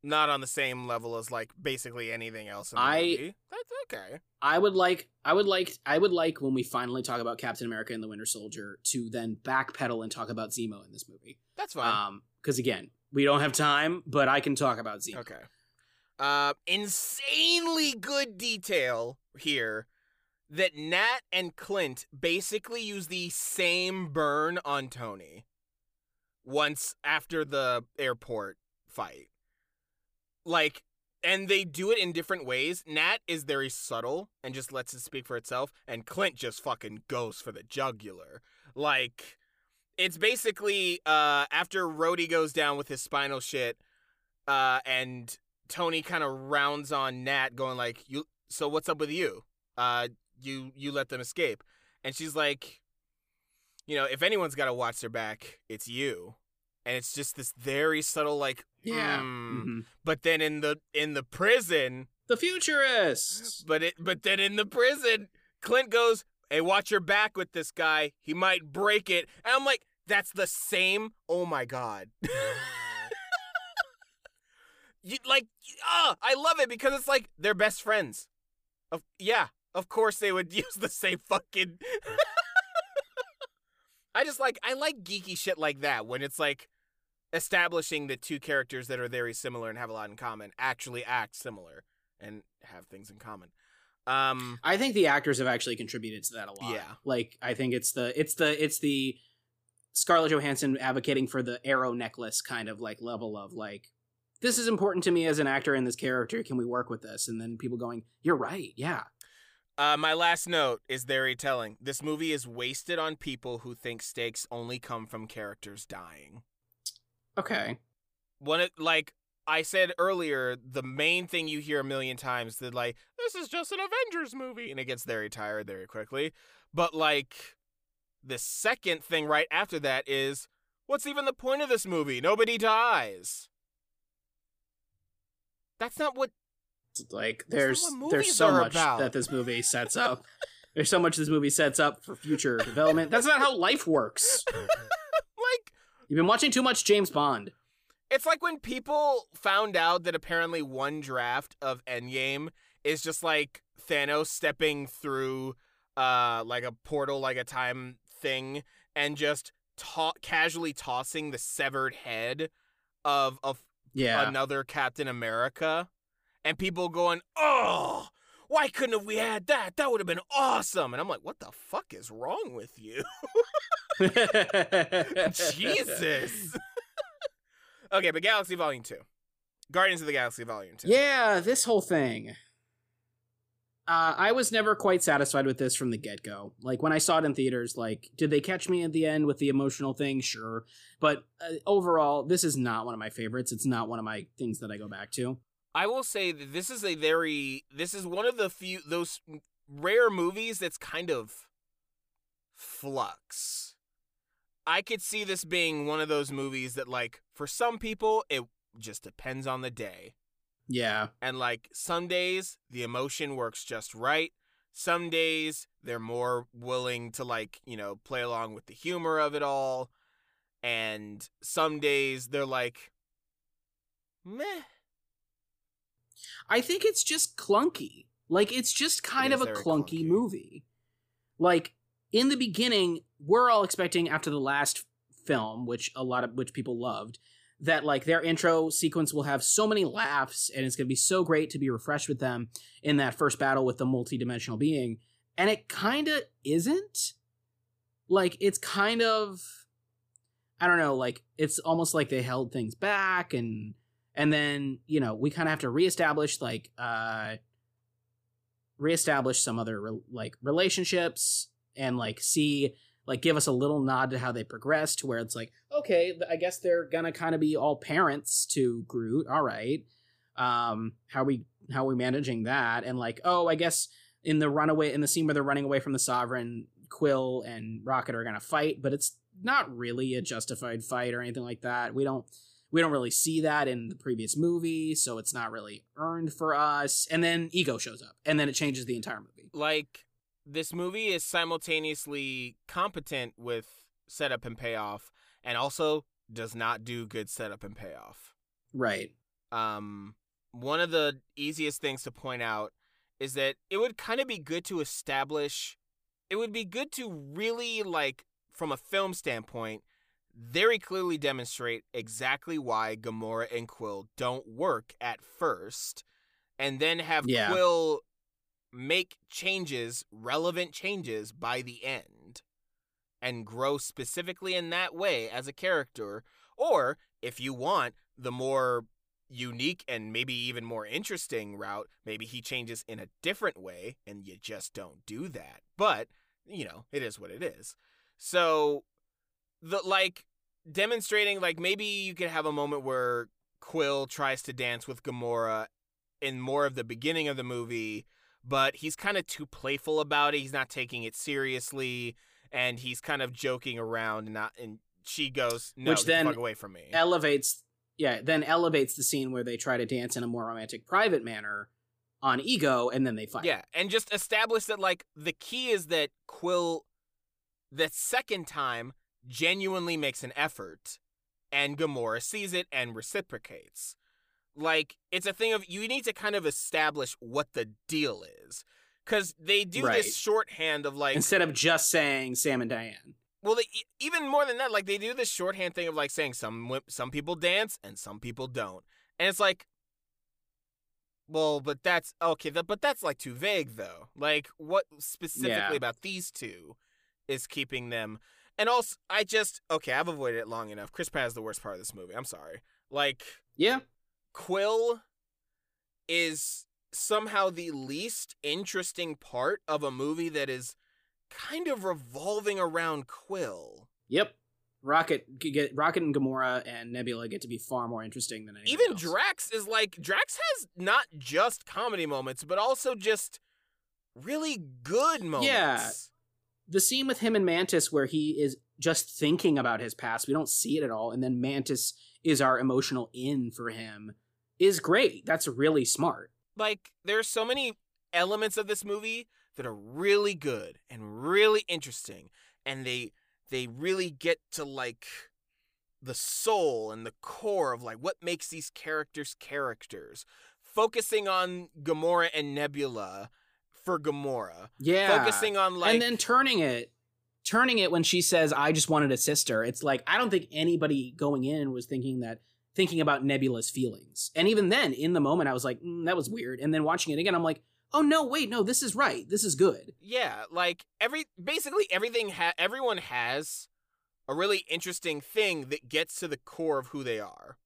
not on the same level as like basically anything else in the I- movie. That's okay. I would like I would like I would like when we finally talk about Captain America and the Winter Soldier to then backpedal and talk about Zemo in this movie. That's fine. Um because again, we don't have time, but I can talk about Zemo. Okay. Uh, insanely good detail here that Nat and Clint basically use the same burn on Tony once after the airport fight. Like, and they do it in different ways. Nat is very subtle and just lets it speak for itself, and Clint just fucking goes for the jugular. Like, it's basically uh, after Rhodey goes down with his spinal shit, uh, and Tony kind of rounds on Nat, going like, "You, so what's up with you? Uh, you you let them escape," and she's like, "You know, if anyone's got to watch their back, it's you." And it's just this very subtle, like, Yeah. "Hmm." Mhm. But then in the in the prison, The futurists. but it but then in the prison, Clint goes, "Hey, watch your back with this guy. He might break it." And I'm like, "That's the same." Oh my god. [laughs] you like ah, I love it because it's like they're best friends. Of yeah, of course they would [laughs] use the same fucking [laughs] I just like I like geeky shit like that when it's like establishing that two characters that are very similar and have a lot in common actually act similar and have things in common. Um I think the actors have actually contributed to that a lot. Yeah. Like I think it's the it's the it's the Scarlett Johansson advocating for the arrow necklace kind of like level of like this is important to me as an actor in this character. Can we work with this? And then people going, "You're right. Yeah." Uh, my last note is very telling. This movie is wasted on people who think stakes only come from characters dying. Okay. When it like I said earlier, the main thing you hear a million times that like this is just an Avengers movie, and it gets very tired very quickly. But like the second thing right after that is what's even the point of this movie? Nobody dies. That's not what like there's what there's so much about. that this movie sets up. there's so much this movie sets up for future development. That's not how life works. [laughs] You've been watching too much James Bond. It's like when people found out that apparently one draft of Endgame is just like Thanos stepping through uh like a portal like a time thing and just to- casually tossing the severed head of of Yeah. another Captain America and people going, "Oh, why couldn't have we had that? That would have been awesome." And I'm like, "What the fuck is wrong with you?" Jesus. [laughs] okay, but Galaxy Volume 2. Guardians of the Galaxy Volume 2. Yeah, this whole thing. Uh, I was never quite satisfied with this from the get go. Like when I saw it in theaters, like did they catch me at the end with the emotional thing? Sure, but uh, overall, this is not one of my favorites. It's not one of my things that I go back to. I will say that this is a very this is one of the few those rare movies that's kind of flux. I could see this being one of those movies that like for some people it just depends on the day. Yeah, And like some days the emotion works just right. Some days they're more willing to like, you know, play along with the humor of it all. And some days they're like meh. I think it's just clunky. Like it's just kind It of a clunky, clunky. movie. Like in the beginning, we're all expecting after the last film, which a lot of which people loved, that like their intro sequence will have so many laughs and it's going to be so great to be refreshed with them in that first battle with the multidimensional being. And it kind of isn't. Like it's kind of I don't know, like it's almost like they held things back and and then, you know, we kind of have to reestablish like uh reestablish some other re- like relationships and like see like give us a little nod to how they progress to where it's like okay i guess they're gonna kind of be all parents to groot all right. Um how we how are we managing that and like oh i guess in the runaway in the scene where they're running away from the sovereign quill and rocket are gonna fight but it's not really a justified fight or anything like that. We don't we don't really see that in the previous movie so it's not really earned for us. And then ego shows up and then it changes the entire movie. Like this movie is simultaneously competent with setup and payoff and also does not do good setup and payoff. Right. Um one of the easiest things to point out is that it would kind of be good to establish it would be good to really like from a film standpoint very clearly demonstrate exactly why Gamora and Quill don't work at first and then have Yeah. Quill make changes, relevant changes by the end and grow specifically in that way as a character or if you want the more unique and maybe even more interesting route, maybe he changes in a different way and you just don't do that. But, you know, it is what it is. So the like demonstrating like maybe you could have a moment where Quill tries to dance with Gamora in more of the beginning of the movie, but he's kind of too playful about it. He's not taking it seriously and he's kind of joking around and not and she goes, "No, Which then fuck away from me." elevates yeah then elevates the scene where they try to dance in a more romantic private manner on ego and then they fight Yeah, and just establish that like the key is that Quill the second time genuinely makes an effort and Gamora sees it and reciprocates. Like it's a thing of you need to kind of establish what the deal is. Cuz they do Right. this shorthand of like instead of just saying sam and diane well, they, even more than that, like they do this shorthand thing of like saying some some people dance and some people don't, and it's like, well, but that's okay, but that's like too vague though. Like, what specifically Yeah. about these two is keeping them? And also, I just okay, I've avoided it long enough. Chris Pratt is the worst part of this movie. I'm sorry. Like, yeah Quill is somehow the least interesting part of a movie that is kind of revolving around Quill. yep rocket get rocket and gamora and nebula get to be far more interesting than anything Even else. Drax is like Drax has not just comedy moments, but also just really good moments. Yeah. The scene with him and mantis where he is just thinking about his past we don't see it at all and then mantis is our emotional in for him is great that's really smart Like there's so many elements of this movie that are really good and really interesting and they they really get to like the soul and the core of like what makes these characters characters. Focusing on Gamora and Nebula for Gamora. yeah. Focusing on like and then turning it turning it when she says i just wanted a sister. It's like i don't think anybody going in was thinking that thinking about nebula's feelings. And even then in the moment i was like mm, that was weird. And then watching it again i'm like oh no wait no this is right. This is good. Yeah, like every basically everything ha- everyone has a really interesting thing that gets to the core of who they are.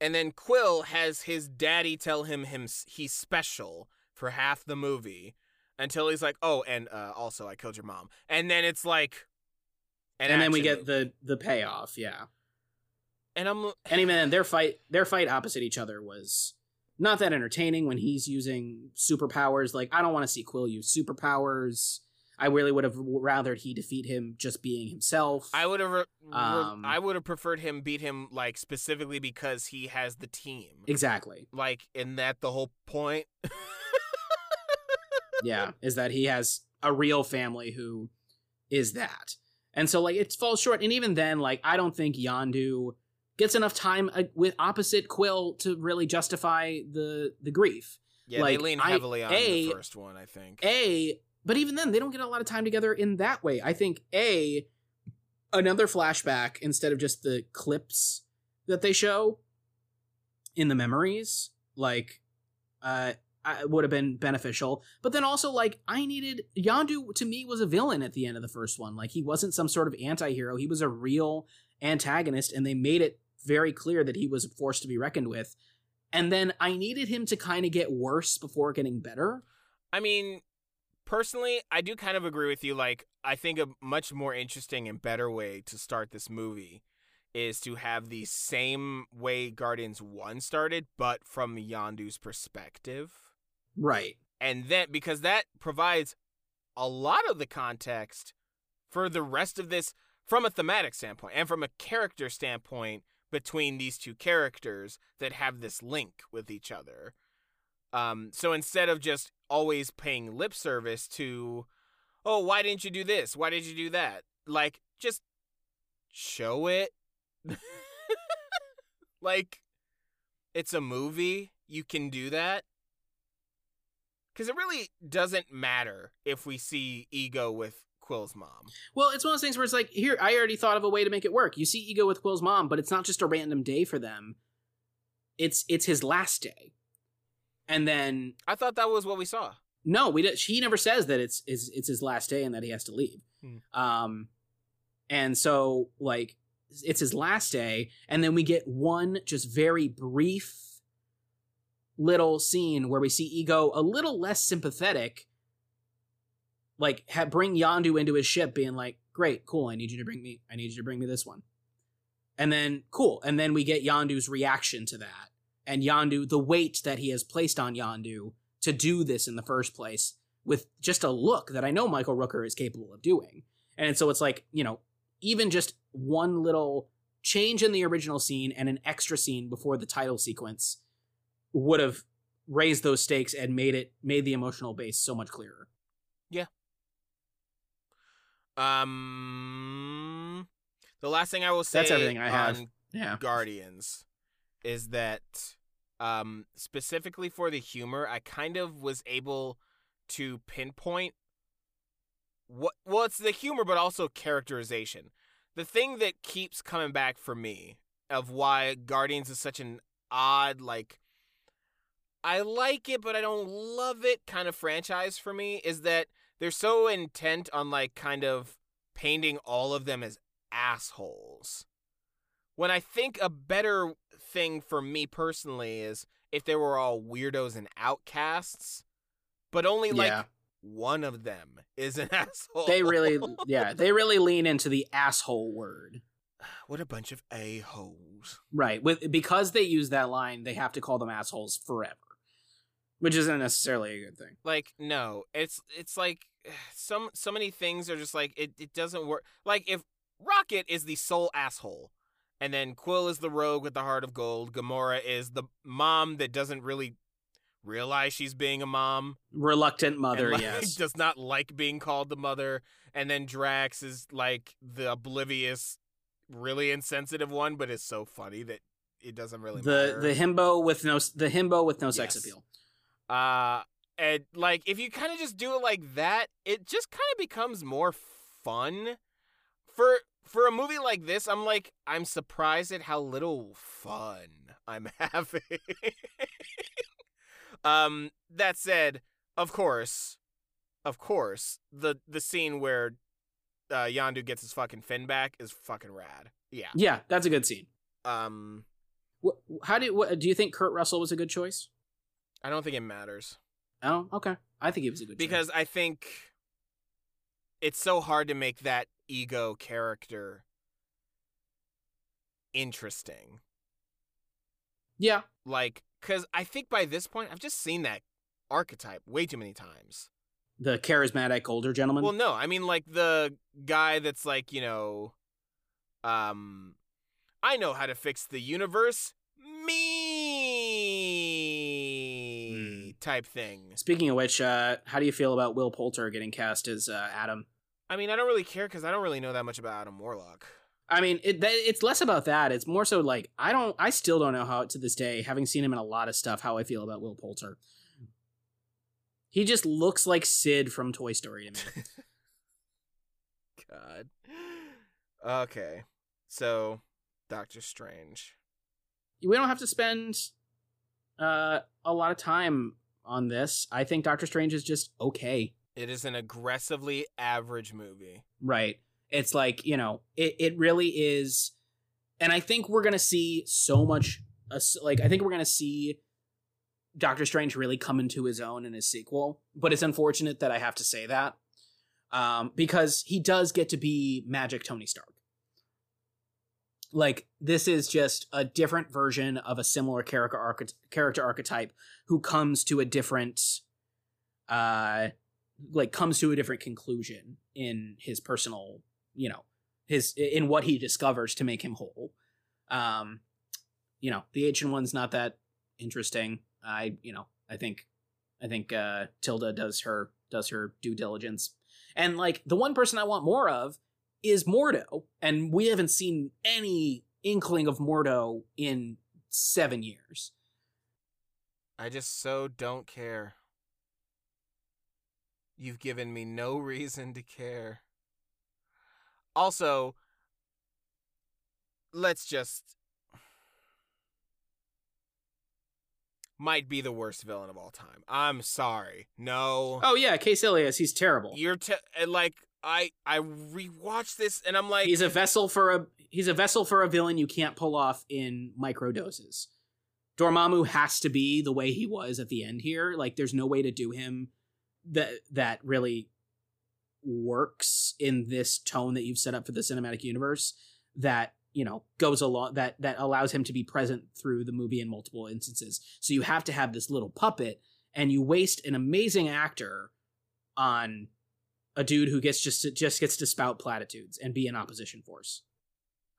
And then Quill has his daddy tell him him he's special for half the movie until he's like, "Oh, and uh, also I killed your mom." And then it's like an and then we get movie. the the payoff yeah and I'm and even their fight their fight opposite each other was not that entertaining when he's using superpowers like i don't want to see quill use superpowers i really would have rather he defeat him just being himself I would have re- Um, I would have preferred him beat him like specifically because he has the team. exactly Like, in that the whole point? [laughs] yeah is that he has a real family who is that and so like it falls short and even then like i don't think Yondu gets enough time uh, with opposite Quill to really justify the the grief. Yeah, Like, they lean I- heavily on A- the first one, I think. A, but even then, they don't get a lot of time together in that way. I think A, another flashback instead of just the clips that they show in the memories, like, uh, I- would have been beneficial. But then also, like, I needed Yondu to me was a villain at the end of the first one. Like, he wasn't some sort of anti-hero. He was a real antagonist, and they made it very clear that he was a force to be reckoned with. And then I needed him to kind of get worse before getting better. I mean, personally, I do kind of agree with you. Like, I think a much more interesting and better way to start this movie is to have the same way Guardians 1 started, but from Yondu's perspective. Right. And then, because that provides a lot of the context for the rest of this from a thematic standpoint and from a character standpoint between these two characters that have this link with each other. Um, so instead of just always paying lip service to, oh, why didn't you do this? Why did you do that? Like, just show it. [laughs] like, it's a movie. You can do that. Because it really doesn't matter if we see Ego with Quill's mom. Well, it's one of those things where it's like, here, I already thought of a way to make it work. You see Ego with Quill's mom, but it's not just a random day for them. It's it's his last day, and then I thought that was what we saw. no, we did, he never says that it's is it's his last day and that he has to leave. Hmm. Um, and so like it's his last day, and then we get one just very brief little scene where we see Ego a little less sympathetic, like ha- bring Yondu into his ship, being like, "Great, cool, I need you to bring me, I need you to bring me this one," and then cool, and then we get Yondu's reaction to that, and Yondu, the weight that he has placed on Yondu to do this in the first place with just a look that I know Michael Rooker is capable of doing. And so it's like, you know, even just one little change in the original scene and an extra scene before the title sequence would have raised those stakes and made it made the emotional base so much clearer. Yeah. Um, the last thing I will say That's everything I have. on Yeah. Guardians is that um specifically for the humor, I kind of was able to pinpoint what well it's the humor but also characterization. The thing that keeps coming back for me of why Guardians is such an odd like I like it but I don't love it kind of franchise for me is that they're so intent on like kind of painting all of them as assholes. When I think a better thing for me personally is if they were all weirdos and outcasts, but only like Yeah. one of them is an asshole. [laughs] They really yeah, they really lean into the asshole word. [sighs] what a bunch of a-holes. Right. With because they use that line, they have to call them assholes forever. Which isn't necessarily a good thing. Like no, it's it's like [sighs] some so many things are just like it it doesn't work. Like if Rocket is the sole asshole and then Quill is the rogue with the heart of gold, Gamora is the mom that doesn't really realize she's being a mom. Reluctant mother, and, like, [laughs] yes. does not like being called the mother. And then Drax is like the oblivious, really insensitive one, but it's so funny that it doesn't really the matter. the himbo with no the himbo with no sex appeal. Uh and like if you kind of just do it like that, it just kind of becomes more fun. For for a movie like this, I'm like I'm surprised at how little fun I'm [laughs] having. um that said, of course, of course, the the scene where uh, Yondu gets his fucking fin back is fucking rad. Yeah. Yeah, that's a good scene. Um How do what, do you think Kurt Russell was a good choice? I don't think it matters. Oh, okay. I think it was a good choice. because I think it's so hard to make that ego character interesting. yeah, Like, because I think by this point, I've just seen that archetype way too many times. the charismatic older gentleman. Well, no, I mean, like, the guy that's like, you know, um, I know how to fix the universe. Me type thing. Speaking of which, uh, how do you feel about Will Poulter getting cast as uh, Adam? I mean, I don't really care because I don't really know that much about Adam Warlock. I mean, it, it's less about that. It's more so like I don't, I still don't know how to this day, having seen him in a lot of stuff, how I feel about Will Poulter. He just looks like Sid from Toy Story to me. [laughs] God. Okay. So, Doctor Strange. we don't have to spend uh, a lot of time on this. I think Doctor Strange is just okay. It is an aggressively average movie. Right. It's like, you know, it, it really is. And I think we're going to see so much, uh, like, I think we're going to see Doctor Strange really come into his own in his sequel. But it's unfortunate that I have to say that um, because he does get to be magic Tony Stark. Like, this is just a different version of a similar character, archety- character archetype who comes to a different, uh, like, comes to a different conclusion in his personal you know his in what he discovers to make him whole. Um you know the ancient one's not that interesting. I you know i think i think uh tilda does her does her due diligence. And like the one person i want more of is mordo and we haven't seen any inkling of mordo in seven years I just so don't care. You've given me no [laughs] reason to care. Also, let's just. Might be the worst villain of all time. I'm sorry. No. oh yeah case ilias he's terrible You're te- like I I rewatched this and I'm like he's a vessel for a he's a vessel for a villain you can't pull off in micro doses. Dormammu has to be the way he was at the end here. Like there's no way to do him that that really works in this tone that you've set up for the cinematic universe that you know goes along that that allows him to be present through the movie in multiple instances so you have to have this little puppet and you waste an amazing actor on a dude who gets just to, just gets to spout platitudes and be an opposition force.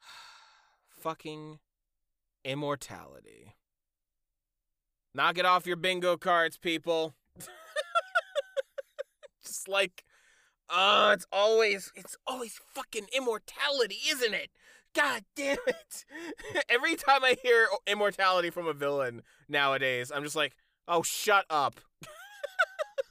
[sighs] fucking immortality. Knock it off your bingo cards, people. [laughs] Just like, uh, it's always, it's always fucking immortality, isn't it? God damn it. [laughs] Every time I hear immortality from a villain nowadays, I'm just like, oh, shut up. [laughs]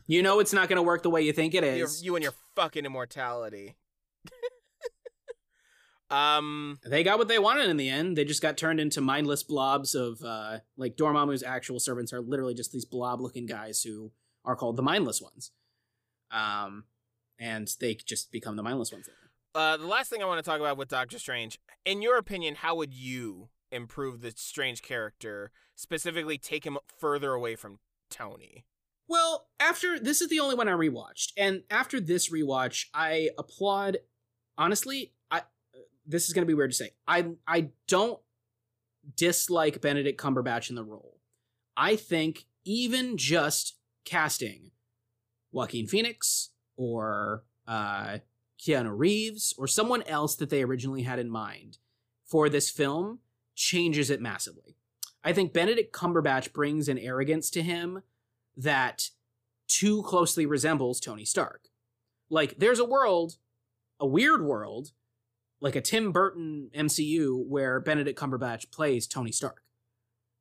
You know it's not going to work the way you think it is. You and your fucking immortality. [laughs] um, They got what they wanted in the end. They just got turned into mindless blobs of uh like Dormammu's actual servants are literally just these blob-looking guys who are called the mindless ones. Um and they just become the mindless ones. Uh, the last thing I want to talk about with Doctor Strange, in your opinion, how would you improve the Strange character, specifically take him further away from Tony? Well, after this is the only one I rewatched, and after this rewatch, I applaud. Honestly, I this is going to be weird to say. I I don't dislike Benedict Cumberbatch in the role. I think even just casting Joaquin Phoenix or uh, Keanu Reeves or someone else that they originally had in mind for this film changes it massively. I think Benedict Cumberbatch brings an arrogance to him that too closely resembles Tony Stark. Like, there's a world, a weird world, like a Tim Burton MCU where Benedict Cumberbatch plays Tony Stark.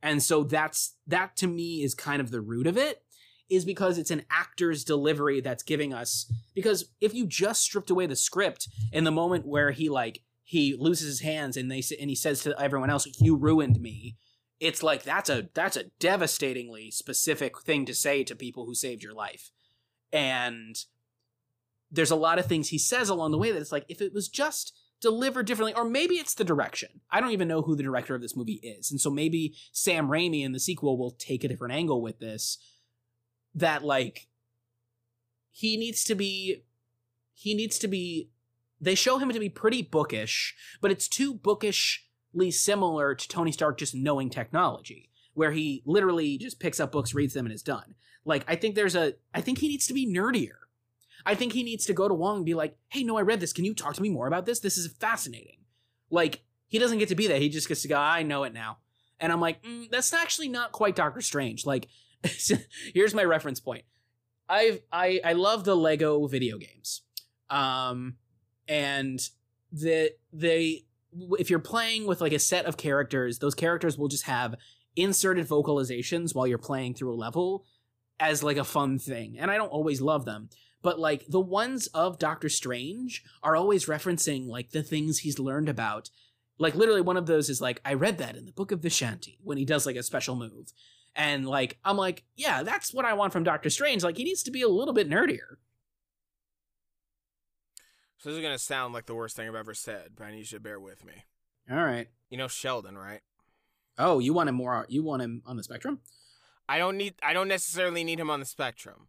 And so that's that to me is kind of the root of it is because it's an actor's delivery that's giving us because if you just stripped away the script in the moment where he like he loses his hands and they and he says to everyone else you ruined me it's like that's a that's a devastatingly specific thing to say to people who saved your life. And there's a lot of things he says along the way that it's like if it was just delivered differently or maybe it's the direction. I don't even know who the director of this movie is. And so maybe sam raimi in the sequel will take a different angle with this that like he needs to be he needs to be they show him to be pretty bookish but it's too bookishly similar to tony stark just knowing technology where he literally just picks up books reads them and is done. Like i think there's a i think he needs to be nerdier. I think he needs to go to wong and be like hey no i read this. Can you talk to me more about this? This is fascinating. Like he doesn't get to be that. He just gets to go i know it now. And i'm like mm, that's actually not quite doctor strange. Like [laughs] here's my reference point. I've I I love the Lego video games. Um and the they if you're playing with like a set of characters, those characters will just have inserted vocalizations while you're playing through a level as like a fun thing. And I don't always love them, but like the ones of Doctor Strange are always referencing like the things he's learned about. Like literally one of those is like I read that in the book of Vishanti when he does like a special move. And like I'm like, yeah, that's what I want from Doctor Strange. Like he needs to be a little bit nerdier. So this is gonna sound like the worst thing I've ever said, but I need you to bear with me. All right. You know Sheldon, right? Oh, you want him more you want him on the spectrum? I don't need. I don't necessarily need him on the spectrum,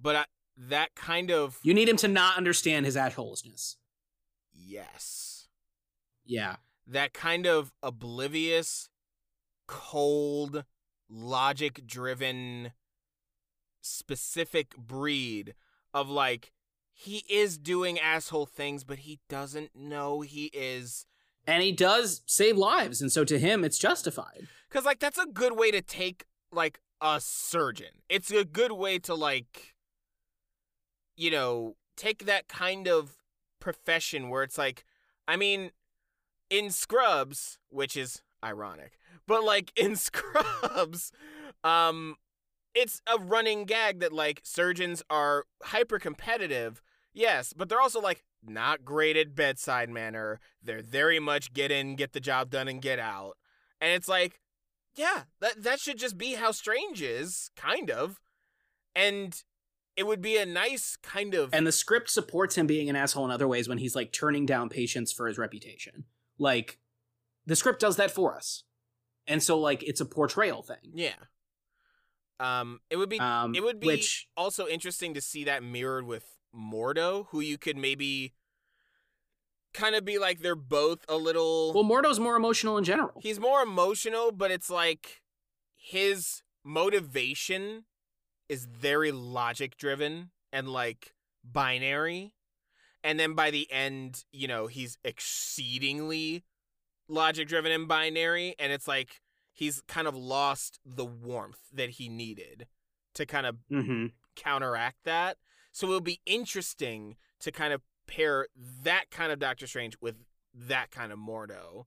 but I, that kind of You need him to not understand his assholeness. yes, Yeah. that kind of oblivious, cold, logic-driven, specific breed of like he is doing asshole things, but he doesn't know he is. And he does save lives, and so to him it's justified. Cause like that's a good way to take like a surgeon. It's a good way to like you know, take that kind of profession where it's like I mean in Scrubs, which is ironic, but like in [laughs] Scrubs, um it's a running gag that like surgeons are hyper competitive. Yes, but they're also like not great at bedside manner. They're very much get in, get the job done and get out. And it's like yeah, that that should just be how Strange is, kind of. And it would be a nice kind of And the script supports him being an asshole in other ways when he's like turning down patients for his reputation. Like the script does that for us. And so like it's a portrayal thing. yeah. Um, it would be Um it would be which also interesting to see that mirrored with Mordo, who you could maybe kind of be like they're both a little. well Mordo's more emotional in general. he's more emotional, but it's like his motivation is very logic driven and like binary. And then by the end, you know, he's exceedingly logic driven and binary. And it's like he's kind of lost the warmth that he needed to kind of mm-hmm. counteract that. So it'll be interesting to kind of pair that kind of Doctor Strange with that kind of Mordo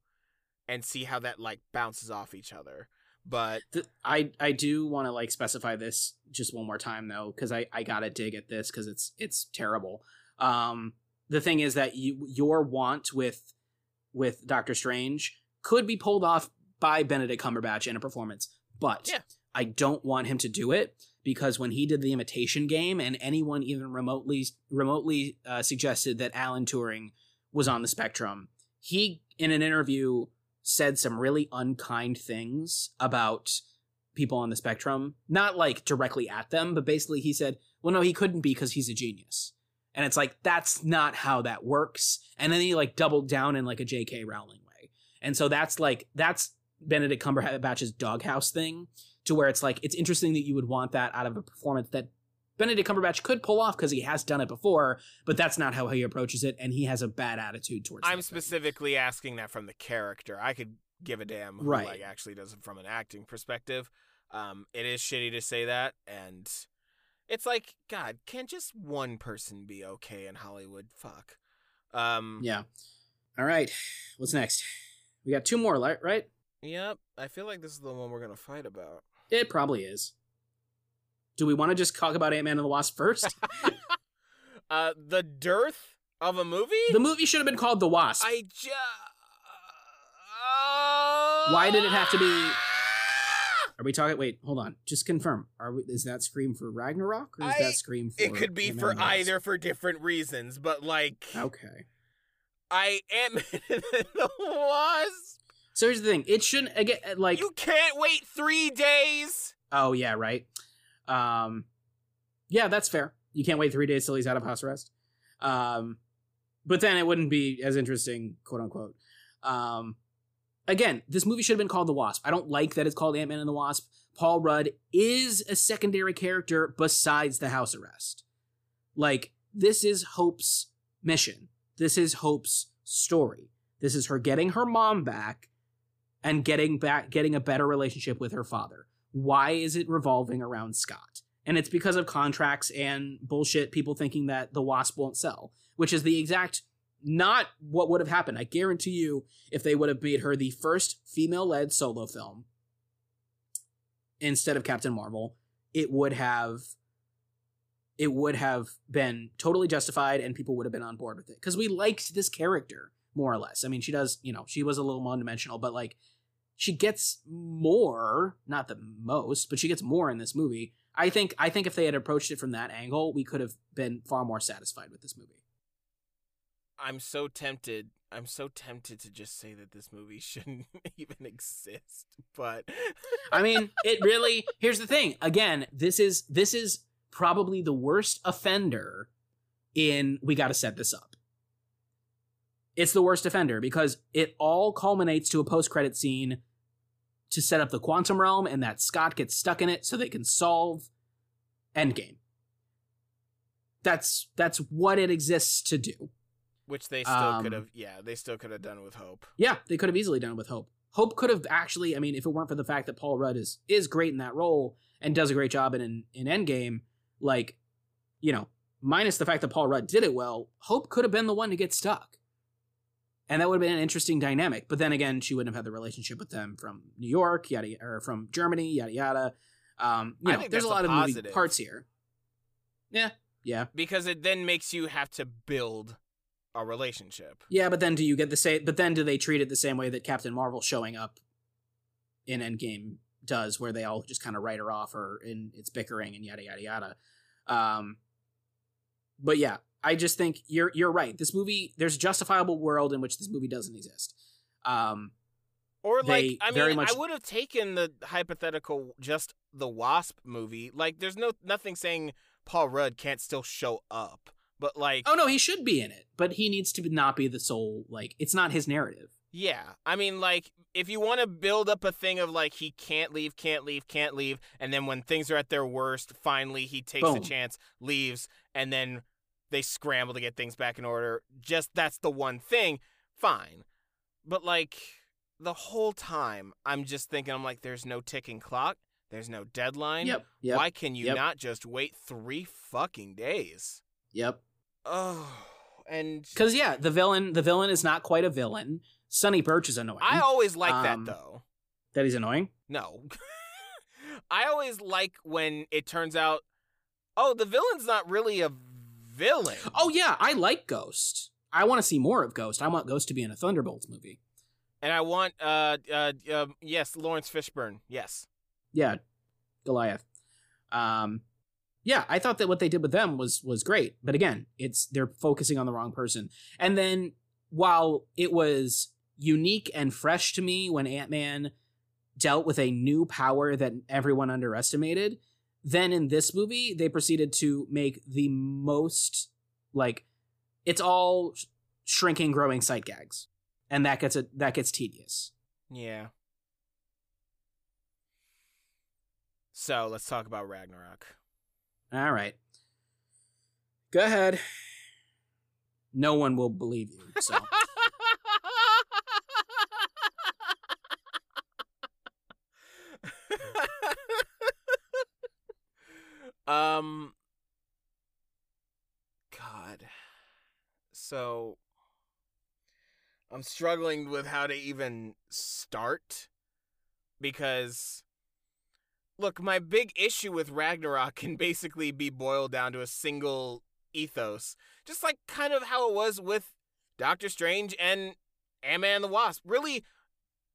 and see how that like bounces off each other. But Th- I I do want to like specify this just one more time though because I I gotta dig at this because it's it's terrible. Um, the thing is that you your want with with Doctor Strange could be pulled off by Benedict Cumberbatch in a performance, but Yeah. I don't want him to do it because when he did the Imitation Game and anyone even remotely remotely uh, suggested that Alan Turing was on the spectrum, he in an interview said some really unkind things about people on the spectrum. Not like directly at them, but basically he said, well, no, he couldn't be because he's a genius. And it's like, that's not how that works. And then he like doubled down in like a J.K. Rowling way. And so that's like, that's Benedict Cumberbatch's doghouse thing to where it's like, it's interesting that you would want that out of a performance that Benedict Cumberbatch could pull off because he has done it before, but that's not how he approaches it. And he has a bad attitude towards I'm thing. specifically asking that from the character. I could give a damn who Right. like actually does it from an acting perspective. Um, it is shitty to say that, and it's like, God, can't just one person be okay in Hollywood? Fuck. Um, Yeah. All right. What's next? We got two more, right? Yep. I feel like this is the one we're gonna fight about. It probably is. Do we want to just talk about Ant Man and the Wasp first? [laughs] Uh, the dearth of a movie. the movie should have been called The Wasp. I just. Why did it have to be- Are we talking? Wait, hold on. Just confirm. Are we? Is that Scream for Ragnarok or is I- that Scream for? It could be Ant-Man for and the Wasp? either for different reasons, but like Okay. I am [laughs] the wasp. So here's the thing. It shouldn't again like. you can't wait three days. oh yeah, right. Um, yeah, that's fair. You can't wait three days till he's out of house arrest. Um, but then it wouldn't be as interesting, quote unquote. Um, again, this movie should have been called The Wasp. I don't like that it's called Ant Man and the Wasp. Paul Rudd is a secondary character besides the house arrest. Like, this is Hope's mission. This is Hope's story. This is her getting her mom back and getting back getting a better relationship with her father. Why is it revolving around Scott? And it's because of contracts and bullshit people thinking that the Wasp won't sell, which is the exact not what would have happened. I guarantee you, if they would have made her the first female led solo film instead of Captain Marvel, it would have it would have been totally justified and people would have been on board with it because we liked this character more or less. I mean, she does, you know, she was a little one dimensional, but like she gets more, not the most, but she gets more in this movie. I think I think if they had approached it from that angle, we could have been far more satisfied with this movie. I'm so tempted. I'm so tempted to just say that this movie [laughs] shouldn't even exist, but I mean, it really Here's the thing. Again, this is this is probably the worst offender in we got to set this up. It's the worst offender because it all culminates to a post-credit scene to set up the quantum realm and that Scott gets stuck in it so they can solve Endgame. That's that's what it exists to do. which they still Um, could have. Yeah, they still could have done with Hope. Yeah, they could have easily done it with Hope. Hope could have actually, I mean, if it weren't for the fact that Paul Rudd is is great in that role and does a great job in in, in Endgame, like, you know, minus the fact that Paul Rudd did it well, Hope could have been the one to get stuck. And that would have been an interesting dynamic. But then again, she wouldn't have had the relationship with them from New York, yada yada, or from Germany, yada yada. Um, you know, there's a that's a lot of moving positive. parts here. Yeah, yeah, because it then makes you have to build a relationship. Yeah, but then do you get the same? But then do they treat it the same way that Captain Marvel showing up in Endgame does, where they all just kind of write her off, or in it's bickering and yada yada yada. Um, but yeah, I just think you're you're right. This movie, there's a justifiable world in which this movie doesn't exist. Um, Or like, I mean, much- I would have taken the hypothetical just the Wasp movie. Like, there's no nothing saying Paul Rudd can't still show up, but like, oh no, he should be in it, but he needs to not be the sole. Like, it's not his narrative. yeah. I mean, like, if you want to build up a thing of like he can't leave, can't leave, can't leave, and then when things are at their worst, finally he takes a chance, leaves, and then they scramble to get things back in order. Just that's the one thing. Fine, but like the whole time, I'm just thinking, I'm like, there's no ticking clock. There's no deadline. Yep. Yep. Why can you Yep. not just wait three fucking days? Yep. Oh, and Because yeah, the villain, the villain is not quite a villain. Sonny Birch is annoying. I always like Um, that though. that he's annoying. No. [laughs] I always like when it turns out, oh, the villain's not really a villain. Oh yeah, I like Ghost. I want to see more of Ghost. I want Ghost to be in a Thunderbolts movie. And I want, uh, uh, uh, yes, Laurence Fishburne. Yes. Yeah, Goliath. Um, yeah, I thought that what they did with them was was great. But again, it's they're focusing on the wrong person. And then while it was unique and fresh to me when Ant Man dealt with a new power that everyone underestimated, then in this movie they proceeded to make the most like it's all sh- shrinking, growing sight gags, and that gets a that gets tedious. Yeah. So let's talk about Ragnarok. All right. Go ahead. No one will believe you. So [laughs] um God. So I'm struggling with how to even start because look, my big issue with Ragnarok [laughs] can basically be boiled down to a single ethos. Just like kind of how it was with Doctor Strange and Ant-Man and the Wasp. Really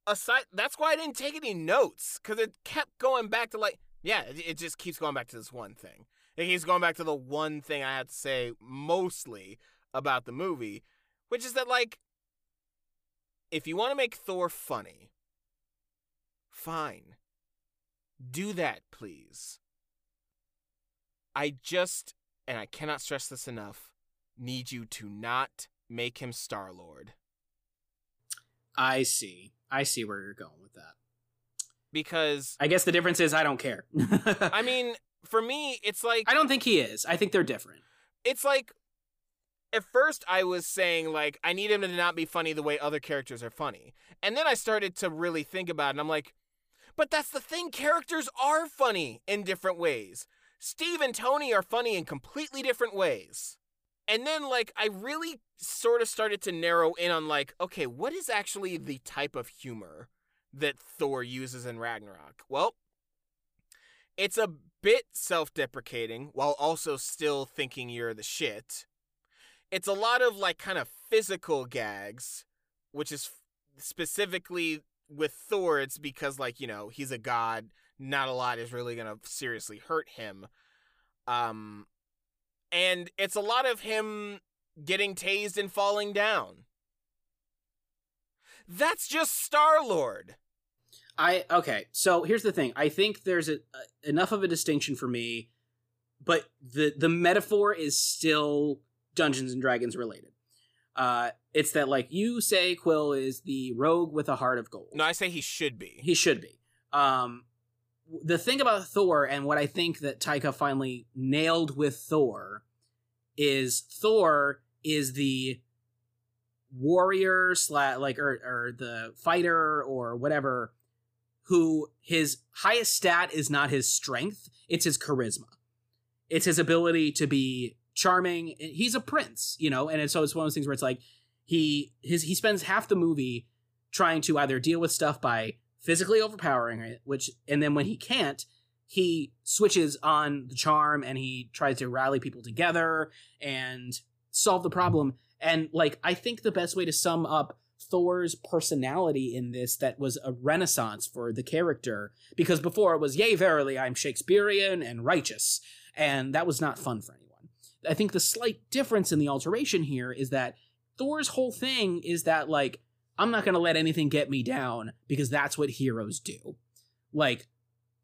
aside that's why I didn't take any notes cuz it kept going back to like yeah, it, it just keeps going back to this one thing. It keeps going back to the one thing I had to say mostly about the movie, which is that like if you want to make Thor funny, fine. Do that, please. I just and I cannot stress this enough, need you to not make him Star-Lord I see. I see where you're going with that. Because I guess the difference is I don't care. [laughs] I mean, for me, it's like I don't think he is. I think they're different. it's like at first I was saying like I need him to not be funny the way other characters are funny. And then I started to really think about it and I'm like, but that's the thing, characters are funny in different ways. Steve and Tony are funny in completely different ways. and then like I really sort of started to narrow in on like, okay, what is actually the type of humor that Thor uses in Ragnarok? Well, it's a bit self-deprecating while also still thinking you're the shit. It's a lot of like kind of physical gags, which is specifically with Thor it's because like, you know, he's a god, not a lot is really going to seriously hurt him. Um and it's a lot of him getting tased and falling down. That's just Star Lord. I okay. So here's the thing. I think there's a, a, enough of a distinction for me, but the the metaphor is still Dungeons and Dragons related. Uh, it's that like you say Quill is the rogue with a heart of gold. No, I say he should be. He should be. Um, the thing about Thor and what I think that Taika finally nailed with Thor is Thor is the warrior slash like or or the fighter or whatever who his highest stat is not his strength it's his charisma it's his ability to be charming he's a prince you know and it's, so it's one of those things where it's like he his he spends half the movie trying to either deal with stuff by physically overpowering it which and then when he can't he switches on the charm and he tries to rally people together and solve the problem. And like, I think the best way to sum up Thor's personality in this that was a renaissance for the character because before it was, yea, verily, I'm Shakespearean and righteous. And that was not fun for anyone. I think the slight difference in the alteration here is that Thor's whole thing is that, like, I'm not going to let anything get me down because that's what heroes do. Like,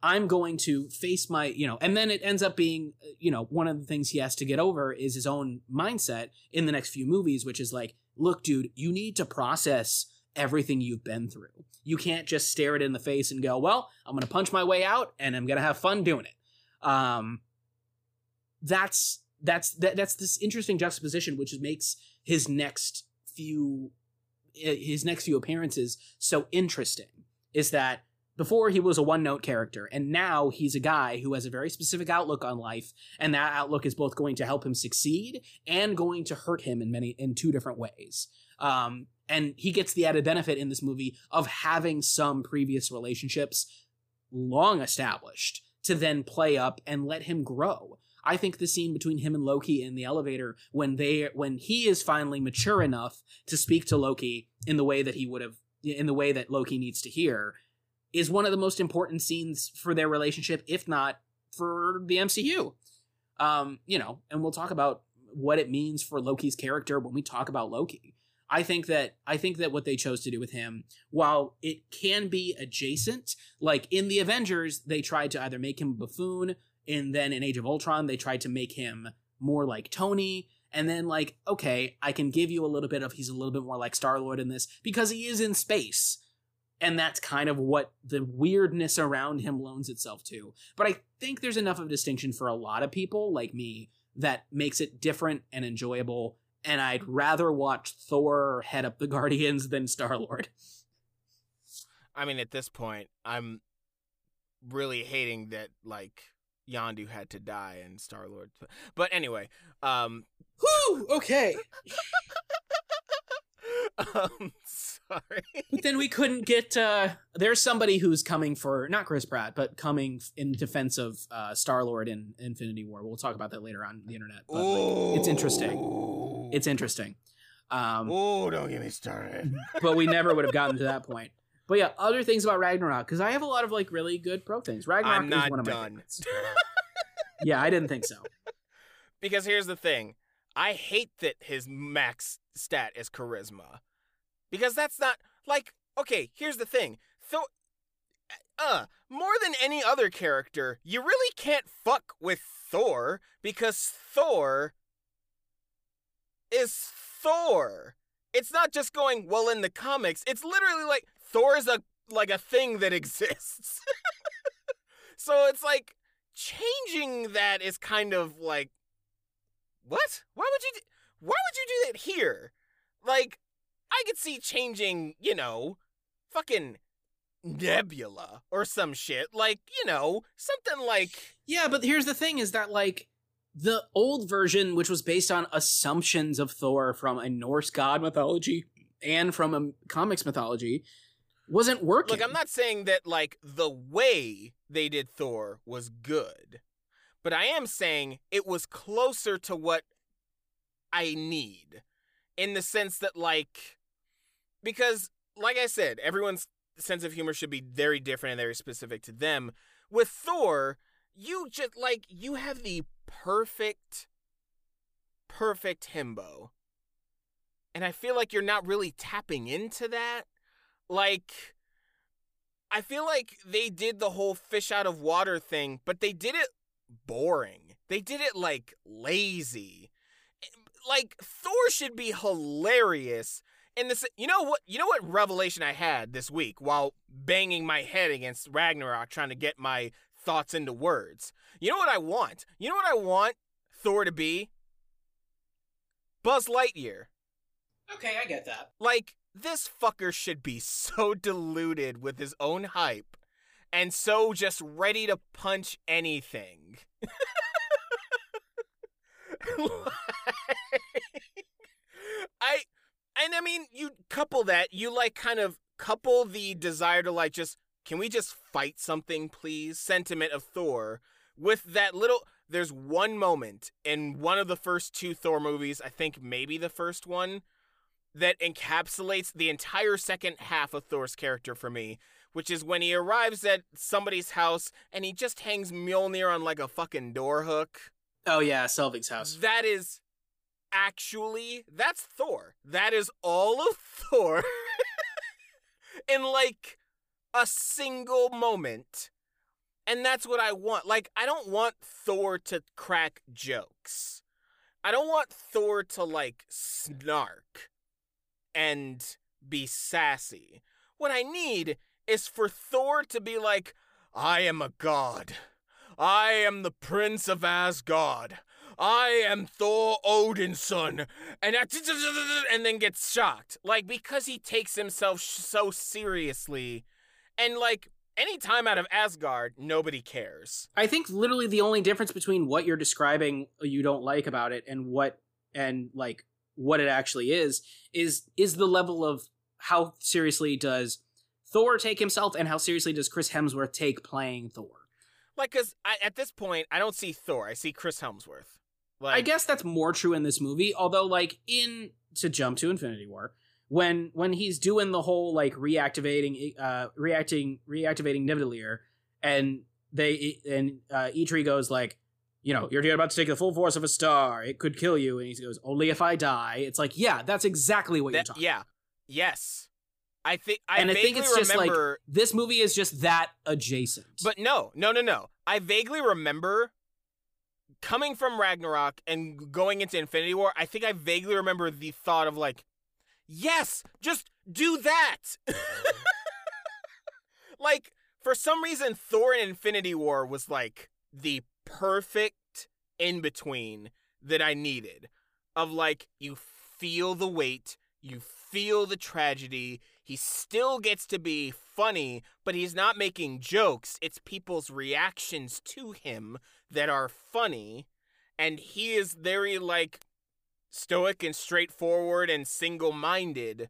I'm going to face my, you know, and then it ends up being, you know, one of the things he has to get over is his own mindset in the next few movies, which is like, look, dude, you need to process everything you've been through. You can't just stare it in the face and go, well, I'm going to punch my way out and I'm going to have fun doing it. Um, that's, that's, that, that's this interesting juxtaposition, which makes his next few, his next few appearances so interesting is that before he was a one note character, and now he's a guy who has a very specific outlook on life, and that outlook is both going to help him succeed and going to hurt him in many in two different ways. Um, and he gets the added benefit in this movie of having some previous relationships long established to then play up and let him grow. I think the scene between him and Loki in the elevator when they when he is finally mature enough to speak to Loki in the way that he would have in the way that Loki needs to hear is one of the most important scenes for their relationship, if not for the MCU. Um, you know, and we'll talk about what it means for Loki's character when we talk about Loki. I think that I think that what they chose to do with him, while it can be adjacent, like in the Avengers, they tried to either make him a buffoon, and then in Age of Ultron, they tried to make him more like Tony. And then, like, okay, I can give you a little bit of he's a little bit more like Star Lord in this because he is in space and that's kind of what the weirdness around him loans itself to. But I think there's enough of a distinction for a lot of people like me that makes it different and enjoyable. And I'd rather watch Thor head up the [laughs] Guardians than Star Lord. I mean, at this point, I'm really hating that like Yondu had to die in Star Lord. But anyway, um, whew, okay. [laughs] um, sorry. But then we couldn't get. uh There's somebody who's coming for not Chris Pratt, but coming in defense of uh Star Lord in Infinity War. We'll talk about that later on the internet. But like, it's interesting. It's interesting. Um, oh, don't get me started. [laughs] but we never would have gotten to that point. But yeah, other things about Ragnarok because I have a lot of like really good pro things. Ragnarok is one of my done. favorites. yeah, I didn't think so. [laughs] Because here's the thing. I hate that his max stat is charisma. Because that's not like okay, here's the thing. Thor uh, more than any other character, you really can't fuck with Thor because Thor is Thor. It's not just going, well in the comics, it's literally like Thor is a like a thing that [laughs] exists. so it's like changing that is kind of like what? Why would you do, why would you do that here? Like I could see changing, you know, fucking Nebula or some shit. Like, you know, something like Yeah, but here's the thing is that like the old version, which was based on assumptions of Thor from a Norse god mythology and from a comics mythology, wasn't working. Look, I'm not saying that like the way they did Thor was good, but I am saying it was closer to what I need in the sense that like because like I said, everyone's sense of humor should be very different and very specific to them. With Thor, you just like you have the perfect perfect himbo. And I feel like you're not really tapping into that. Like I feel like they did the whole fish out of water thing, but they did it boring. They did it like lazy. Like Thor should be hilarious. And this you know what you know what revelation I had this week while banging my head against Ragnarok trying to get my thoughts into words. You know what I want? You know what I want Thor to be? Buzz Lightyear. Okay, I get that. Like, this fucker should be so [laughs] deluded with his own hype and so just ready to punch anything. [laughs] I and I mean you couple that, you like kind of couple the desire to like just can we just fight something please sentiment of Thor with that little there's one moment in one of the first two Thor movies, I think maybe the first one, that encapsulates the entire second half of Thor's character for me, which is when he arrives at somebody's house and he just hangs Mjolnir on like a fucking door hook. Oh yeah, Selvig's house. That is actually that's Thor. That is all of [laughs] Thor in like a single moment. And that's what I want. Like I don't want Thor to crack jokes. I don't want Thor to like snark and be sassy. What I need is for Thor to be like, I am a god. I am the prince of Asgard. I am Thor Odin's son. And and then gets shocked. Like because he takes himself so seriously. And like any time out of Asgard, nobody cares. I think literally the only difference between what you're describing uh, you don't like about it and what and like what it actually is is is the level of how seriously does Thor take himself and how seriously does Chris Hemsworth take playing Thor? Like, cause I, at this point, I don't see Thor. I see Chris Hemsworth. Like, I guess that's more true in this movie. Although, like in to jump to Infinity War, when when he's doing the whole like reactivating, uh, reacting, reactivating Nidavellir, and they and uh, Eitri goes like, you know, you're about to take the full force of a star. It could kill you. And he goes, only if I die. It's like, yeah, that's exactly what that, you're talking. Yeah. Yes. I think I and I think it's just like remember, this movie is just that adjacent. But no, no, no, no. I vaguely remember coming from Ragnarok and going into Infinity War. I think I vaguely remember the thought of like, yes, just do that. [laughs] like for some reason, Thor in Infinity War was like the perfect in between that I needed. Of like, you feel the weight, you feel the tragedy. He still gets to be funny, but he's not making jokes. It's people's reactions to him that are funny. And he is very, like, stoic and straightforward and single minded.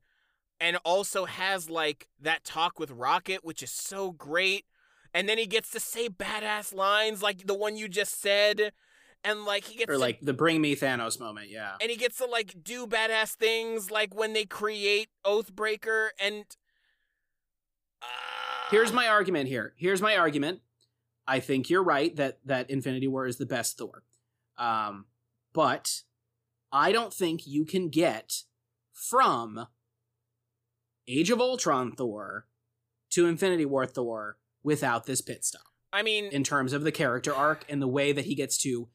And also has, like, that talk with Rocket, which is so great. And then he gets to say badass lines like the one you just said and like he gets or to, like the bring me Thanos moment, yeah. and he gets to like do badass things like when they create Oathbreaker and uh, Here's my argument here. Here's my argument. I think you're right that that Infinity War is the best Thor. Um, but I don't think you can get from Age of Ultron Thor to Infinity War Thor without this pit stop I mean in terms of the character arc and the way that he gets to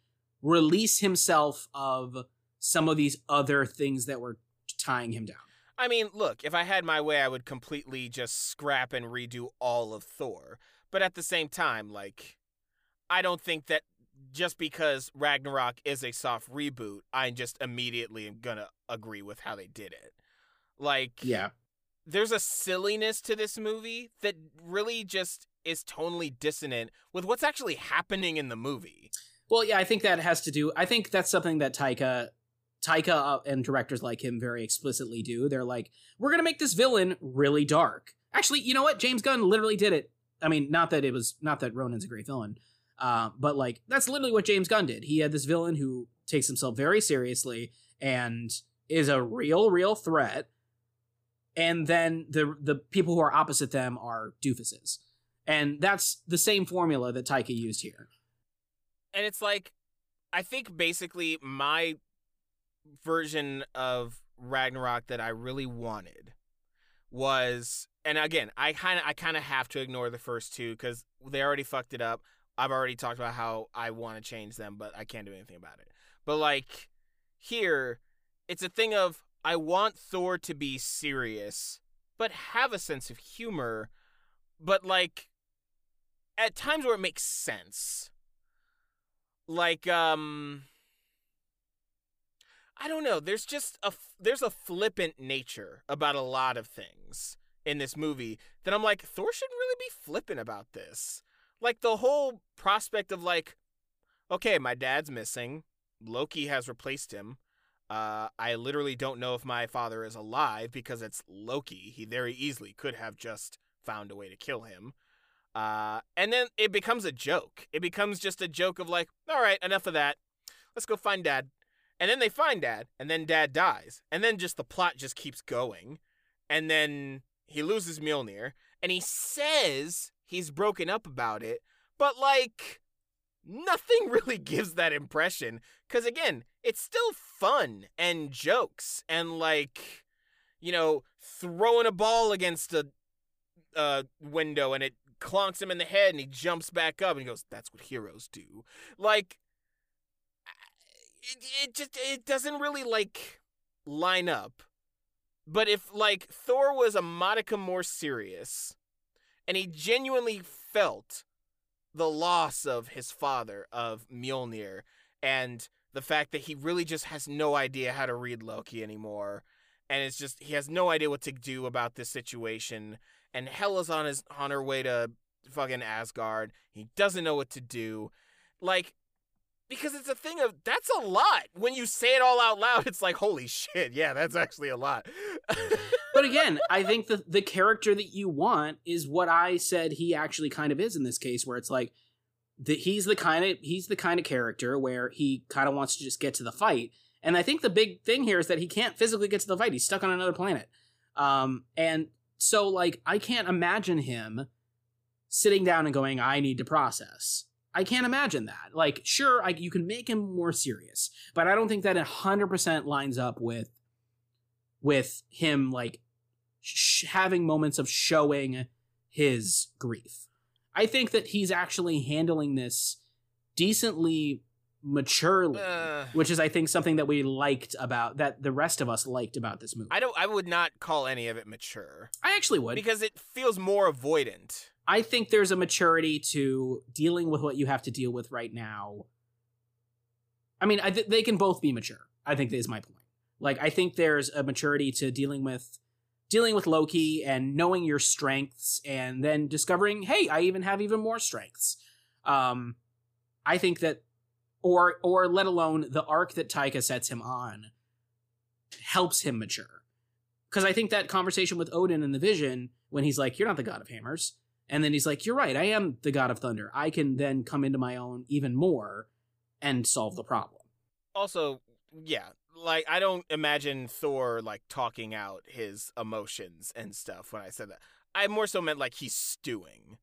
release himself of some of these other things that were tying him down. I mean look if I had my way I would completely just scrap and redo all of Thor but at the same time like I don't think that just because Ragnarok is a soft reboot I just immediately am going to agree with how they did it like Yeah. there's a silliness to this movie that really just is tonally dissonant with what's actually happening in the movie. Well, yeah, I think that has to do. I think that's something that Taika, Taika uh, and directors like him very explicitly do. They're like, we're gonna make this villain really dark. Actually, you know what? James Gunn literally did it. I mean, not that it was not that Ronan's a great villain, uh, but like that's literally what James Gunn did. He had this villain who takes himself very seriously and is a real, real threat. And then the the people who are opposite them are doofuses. And that's the same formula that Taika used here. And it's like I think basically my version of Ragnarok that I really wanted was and again, I kind of I kind of have to ignore the first two cuz they already fucked it up. I've already talked about how I want to change them, but I can't do anything about it. But like here, it's a thing of I want Thor to be serious, but have a sense of humor, but like at times where it makes sense like um I don't know, there's just a there's a flippant nature about a lot of things in this movie that I'm like Thor shouldn't really be flippant about this. Like the whole prospect of like okay, my dad's missing. Loki has replaced him. Uh, I literally don't know if my father is alive because it's Loki. He very easily could have just found a way to kill him. Uh, and then it becomes a joke. It becomes just a joke of like, all right, enough of that. Let's go find dad. And then they find dad, and then dad dies. And then just the plot just keeps going. And then he loses Mjolnir, and he says he's broken up about it, but like nothing [laughs] really gives that impression. Because again, it's still fun and jokes and like, you know, throwing a ball against a uh, window and it clonks him in the head and he jumps back up and he goes, That's what heroes do. Like, it, it just, it doesn't really like line up. But if like Thor was a modicum more serious and he genuinely felt the loss of his father, of Mjolnir, and the fact that he really just has no idea how to read Loki anymore, and it's just he has no idea what to do about this situation, and Hela's on his on her way to fucking Asgard. He doesn't know what to do, like because it's a thing of that's a lot. When you say it all out loud, [laughs] it's like holy shit, yeah, that's actually a lot. [laughs] But again, I think the the character that you want is what I said he actually kind of is in this case, where it's like that he's the kind of he's the kind of character where he kind of wants to just get to the fight. And I think the big thing here is that he can't physically get to the fight. He's stuck on another planet. Um, and so like I can't imagine him sitting down and going, I need to process. I can't imagine that. Like, sure, I, you can make him more serious, but I don't think that 100% lines up with with him like sh- having moments of showing his grief. I think that he's actually handling this decently maturely, Uh, which is I think something that we liked about that the rest of us liked about this movie. I don't. I would not call any of it mature I actually would. because it feels more avoidant. I think there's a maturity to dealing with what you have to deal with right now. I mean, I th- they can both be mature. I think is my point. Like, I think there's a maturity to dealing with dealing with Loki and knowing your strengths, and then discovering, hey, I even have even more strengths. Um, I think that, or or let alone the arc that Taika sets him on, helps him mature. Because I think that conversation with Odin in the Vision, when he's like, "You're not the god of hammers," And then he's like, You're right, I am the god of thunder. I can then come into my own even more and solve the problem. Also, yeah, like I don't imagine Thor like talking out his emotions and stuff when I said that. I more so meant like he's stewing.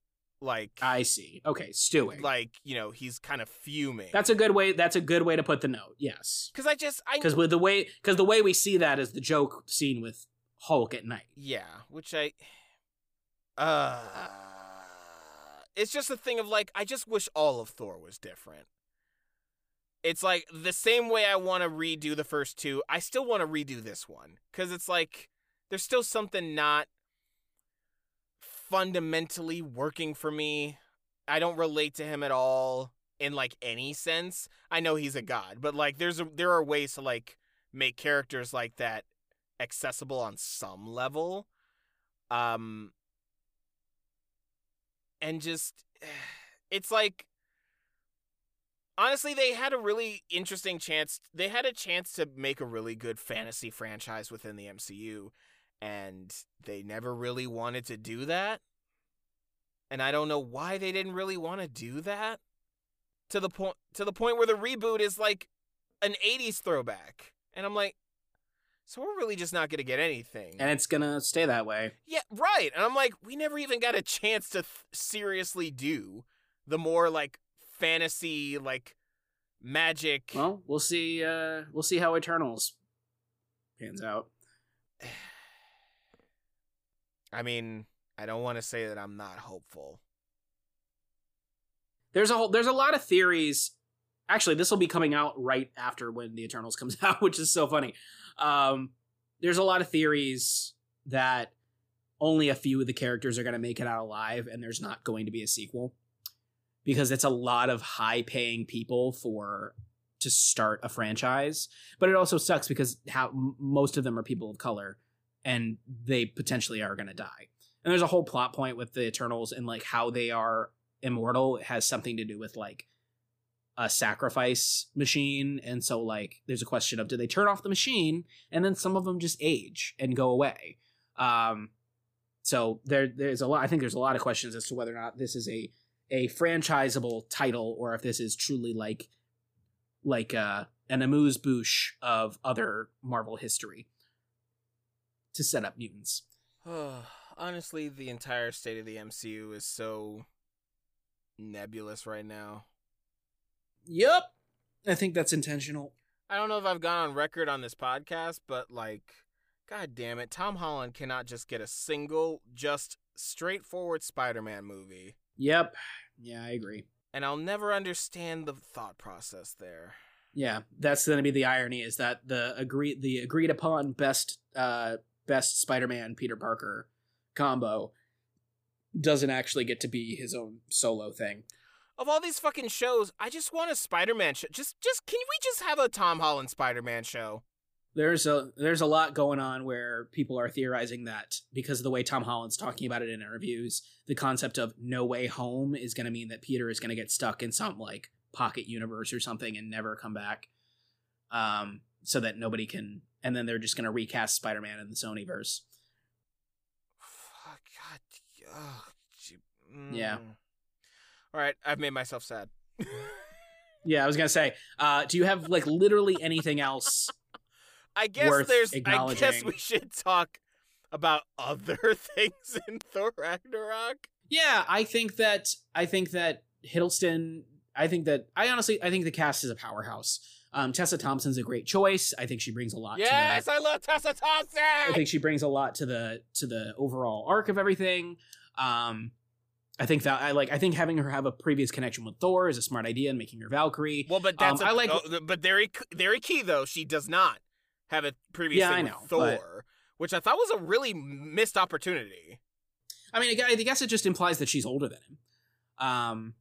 Like I see. Okay, stewing. like, you know, he's kind of fuming. that's a good way that's a good way to put the note. Yes. cuz I just I Because with the way because the way we see that is the joke scene with Hulk at night. Yeah, which I uh it's just a thing of like I just wish all of Thor was different. It's like the same way I want to redo the first two, I still want to redo this one cuz it's like there's still something not fundamentally working for me. I don't relate to him at all in like any sense. I know he's a god, but like there's a, there are ways to like make characters like that accessible on some level um and just [sighs] it's like honestly, they had a really interesting chance. They had a chance to make a really good fantasy franchise within the MCU, and they never really wanted to do that. And I don't know why they didn't really want to do that. To the point to the point where the reboot is like an 80s throwback. And I'm like, so we're really just not going to get anything. And it's gonna stay that way. Yeah, right. And I'm like, we never even got a chance to th- seriously do the more like fantasy, like magic. Well, we'll see. Uh, we'll see how Eternals pans out. [sighs] [sighs] [sighs] I mean, I don't want to say that I'm not hopeful. There's a whole, there's a lot of theories. Actually, this will be coming out right after when the Eternals [laughs] comes out, which is so funny. Um, there's a lot of theories that only a few of the characters are going to make it out alive, and there's not going to be a sequel because it's a lot of high paying people for to start a franchise. But it also sucks because how most of them are people of color, and they potentially are going to die. And there's a whole plot point with the Eternals and like how they are immortal. It has something to do with like a sacrifice machine. And so like there's a question of do they turn off the machine and then some of them just age and go away? Um so there there's a lot i think there's a lot of questions as to whether or not this is a a franchisable title or if this is truly like like uh an amuse bouche of other marvel history to set up mutants [sighs] Honestly, the entire state of the MCU is so nebulous right now. yep i think that's intentional I don't know if I've gone on record on this podcast, but like, god damn it, Tom Holland cannot just get a single, just straightforward Spider Man movie. yep yeah i agree And I'll never understand the thought process there. Yeah, that's going to be the irony is that the agreed the agreed upon best uh best Spider-Man Peter Parker combo doesn't actually get to be his own solo thing. Of all these fucking shows, I just want a Spider Man show. Just, just, can we just have a Tom Holland Spider Man show? There's a there's a lot going on where people are theorizing that because of the way Tom Holland's talking about it in interviews, the concept of no way home is going to mean that Peter is going to get stuck in some like pocket universe or something and never come back. Um so that nobody can and then they're just going to recast Spider-Man in the Sonyverse. Fuck, God. ugh, gee, Yeah. mm. All right, I've made myself sad. [laughs] Yeah, I was gonna say, uh, do you have like literally anything else? [laughs] I guess there's. I guess we should talk about other [laughs] things in Thor Ragnarok. Yeah, I think that I think that Hiddleston. I think that I honestly I think the cast is a powerhouse. Um, Tessa Thompson's a great choice. I think she brings a lot. Yes, to the, I love Tessa Thompson. I think she brings a lot to the to the overall arc of everything. Um, I think that I like. I think having her have a previous connection with Thor is a smart idea, and making her Valkyrie. well, but that's um, a- I like- oh, but very very key though. She does not have a previous Yeah, I with know, Thor, which I thought was a really missed opportunity. I mean, I I guess it just implies that she's older than him. Um,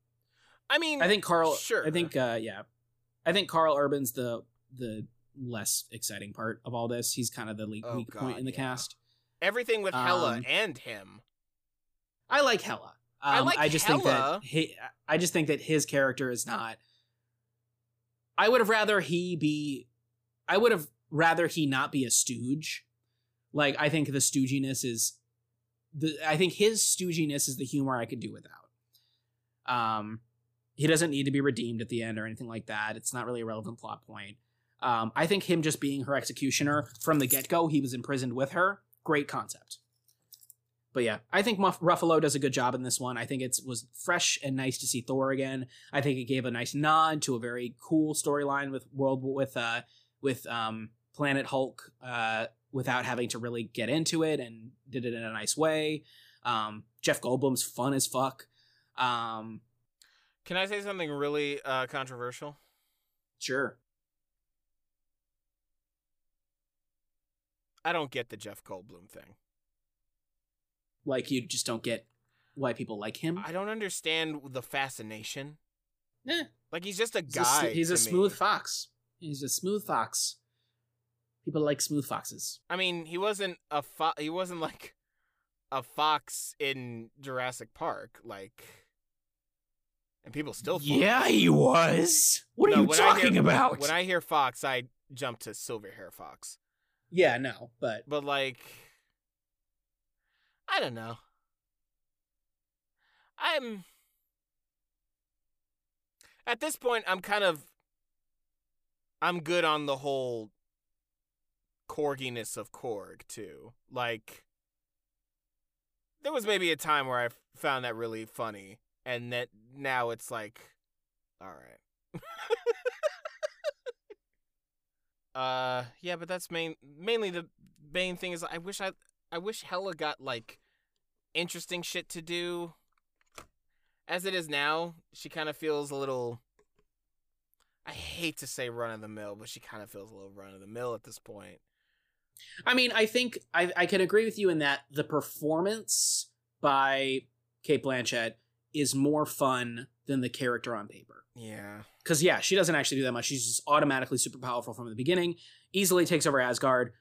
I mean, I think Karl. Sure. I think uh, yeah, I think Karl Urban's the the less exciting part of all this. He's kind of the le- Oh, weak point in the yeah. cast. everything with Hela um, and him. I like Hela. I Um, like I just think Hela. that he, I just think that his character is not. I would have rather he be. I would have rather he not be a stooge. Like I think the stooginess is, the I think his stooginess is the humor I could do without. Um, he doesn't need to be redeemed at the end or anything like that. It's not really a relevant plot point. Um, I think him just being her executioner from the get go, he was imprisoned with her. Great concept. But yeah, I think Muff- Ruffalo does a good job in this one. I think it was fresh and nice to see Thor again. I think it gave a nice nod to a very cool storyline with world with uh with um Planet Hulk uh without having to really get into it and did it in a nice way. Um Jeff Goldblum's fun as fuck. Um Can I say something really uh, controversial? sure. I don't get the Jeff Goldblum thing. Like you just don't get why people like him. I don't understand the fascination. Eh, Like he's just a he's a, guy. s- he's a me. smooth fox. He's a smooth fox. People like smooth foxes. I mean, he wasn't a fo- he wasn't like a fox in Jurassic Park. Like and people still. Fox. Yeah, he was. What No, are you when I hear- talking about? When I hear Fox, I jump to silver hair Fox. yeah, no, but But like, I don't know. I'm at this point. I'm kind of. I'm good on the whole corginess of Korg too. Like, there was maybe a time where I found that really funny, and that now it's like, all right. [laughs] uh, yeah, but that's main mainly the main thing is I wish I I wish Hela got like interesting shit to do. As it is now, she kind of feels a little. I hate to say run of the mill, but she kind of feels a little run of the mill at this point. I mean, I think I, I can agree with you in that the performance by Cate Blanchett is more fun than the character on paper. Yeah. Because yeah, she doesn't actually do that much. She's just automatically super powerful from the beginning. Easily takes over Asgard.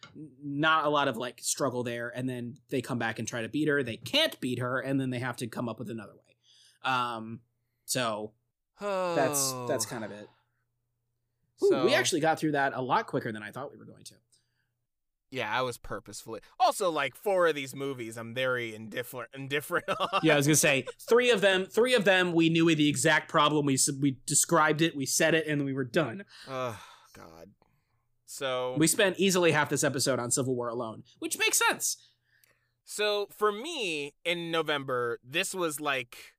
Not a lot of like struggle there, and then they come back and try to beat her. They can't beat her, and then they have to come up with another way. Um, so that's that's [sighs] kind of it. Ooh, So- we actually got through that a lot quicker than I thought we were going to. Yeah, I was purposefully. Also, like four of these movies, I'm very indifferent. Indifferent. [laughs] on. Yeah, I was gonna say three of them. Three of them, we knew the exact problem. We we described it, we said it, and we were done. Oh God. So We spent easily half this episode on Civil War alone, which makes sense. So for me in November, this was like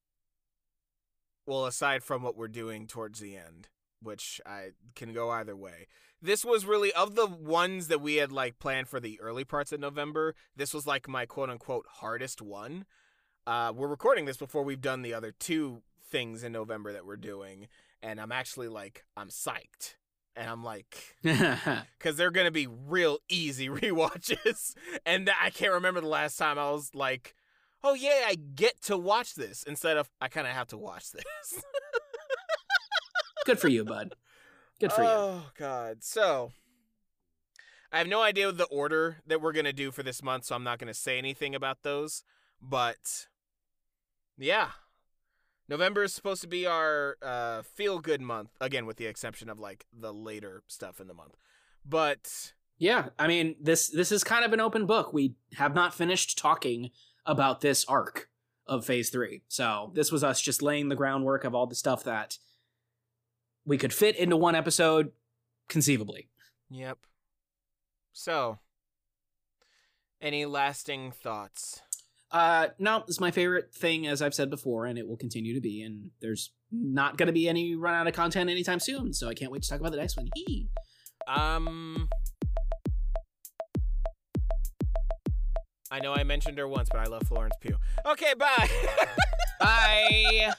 well, aside from what we're doing towards the end, which I can go either way. This was really of the ones that we had like planned for the early parts of November, this was like my quote unquote hardest one. Uh we're recording this before we've done the other two things in November that we're doing, and I'm actually like I'm psyched. And I'm like [laughs] [laughs] because they're gonna be real easy [laughs] rewatches. and I can't remember the last time I was like, "Oh yeah, I get to watch this," instead of I kind of have to watch this. Good for you, bud. Good for you. Oh god. So I have no idea the order that we're gonna do for this month, so I'm not gonna say anything about those. But yeah. November is supposed to be our uh, feel good month, again, with the exception of like the later stuff in the month. But Yeah, I mean this this is kind of an open book. We have not finished talking about this arc of Phase Three, so this was us just laying the groundwork of all the stuff that we could fit into one episode, conceivably. Yep. So, any lasting thoughts? Uh, no, is my favorite thing, as I've said before, and it will continue to be. And there's not going to be any run out of content anytime soon, so I can't wait to talk about the next one. Hee. Um, I know I mentioned her once, but I love Florence Pugh. Okay, bye. [laughs] Bye.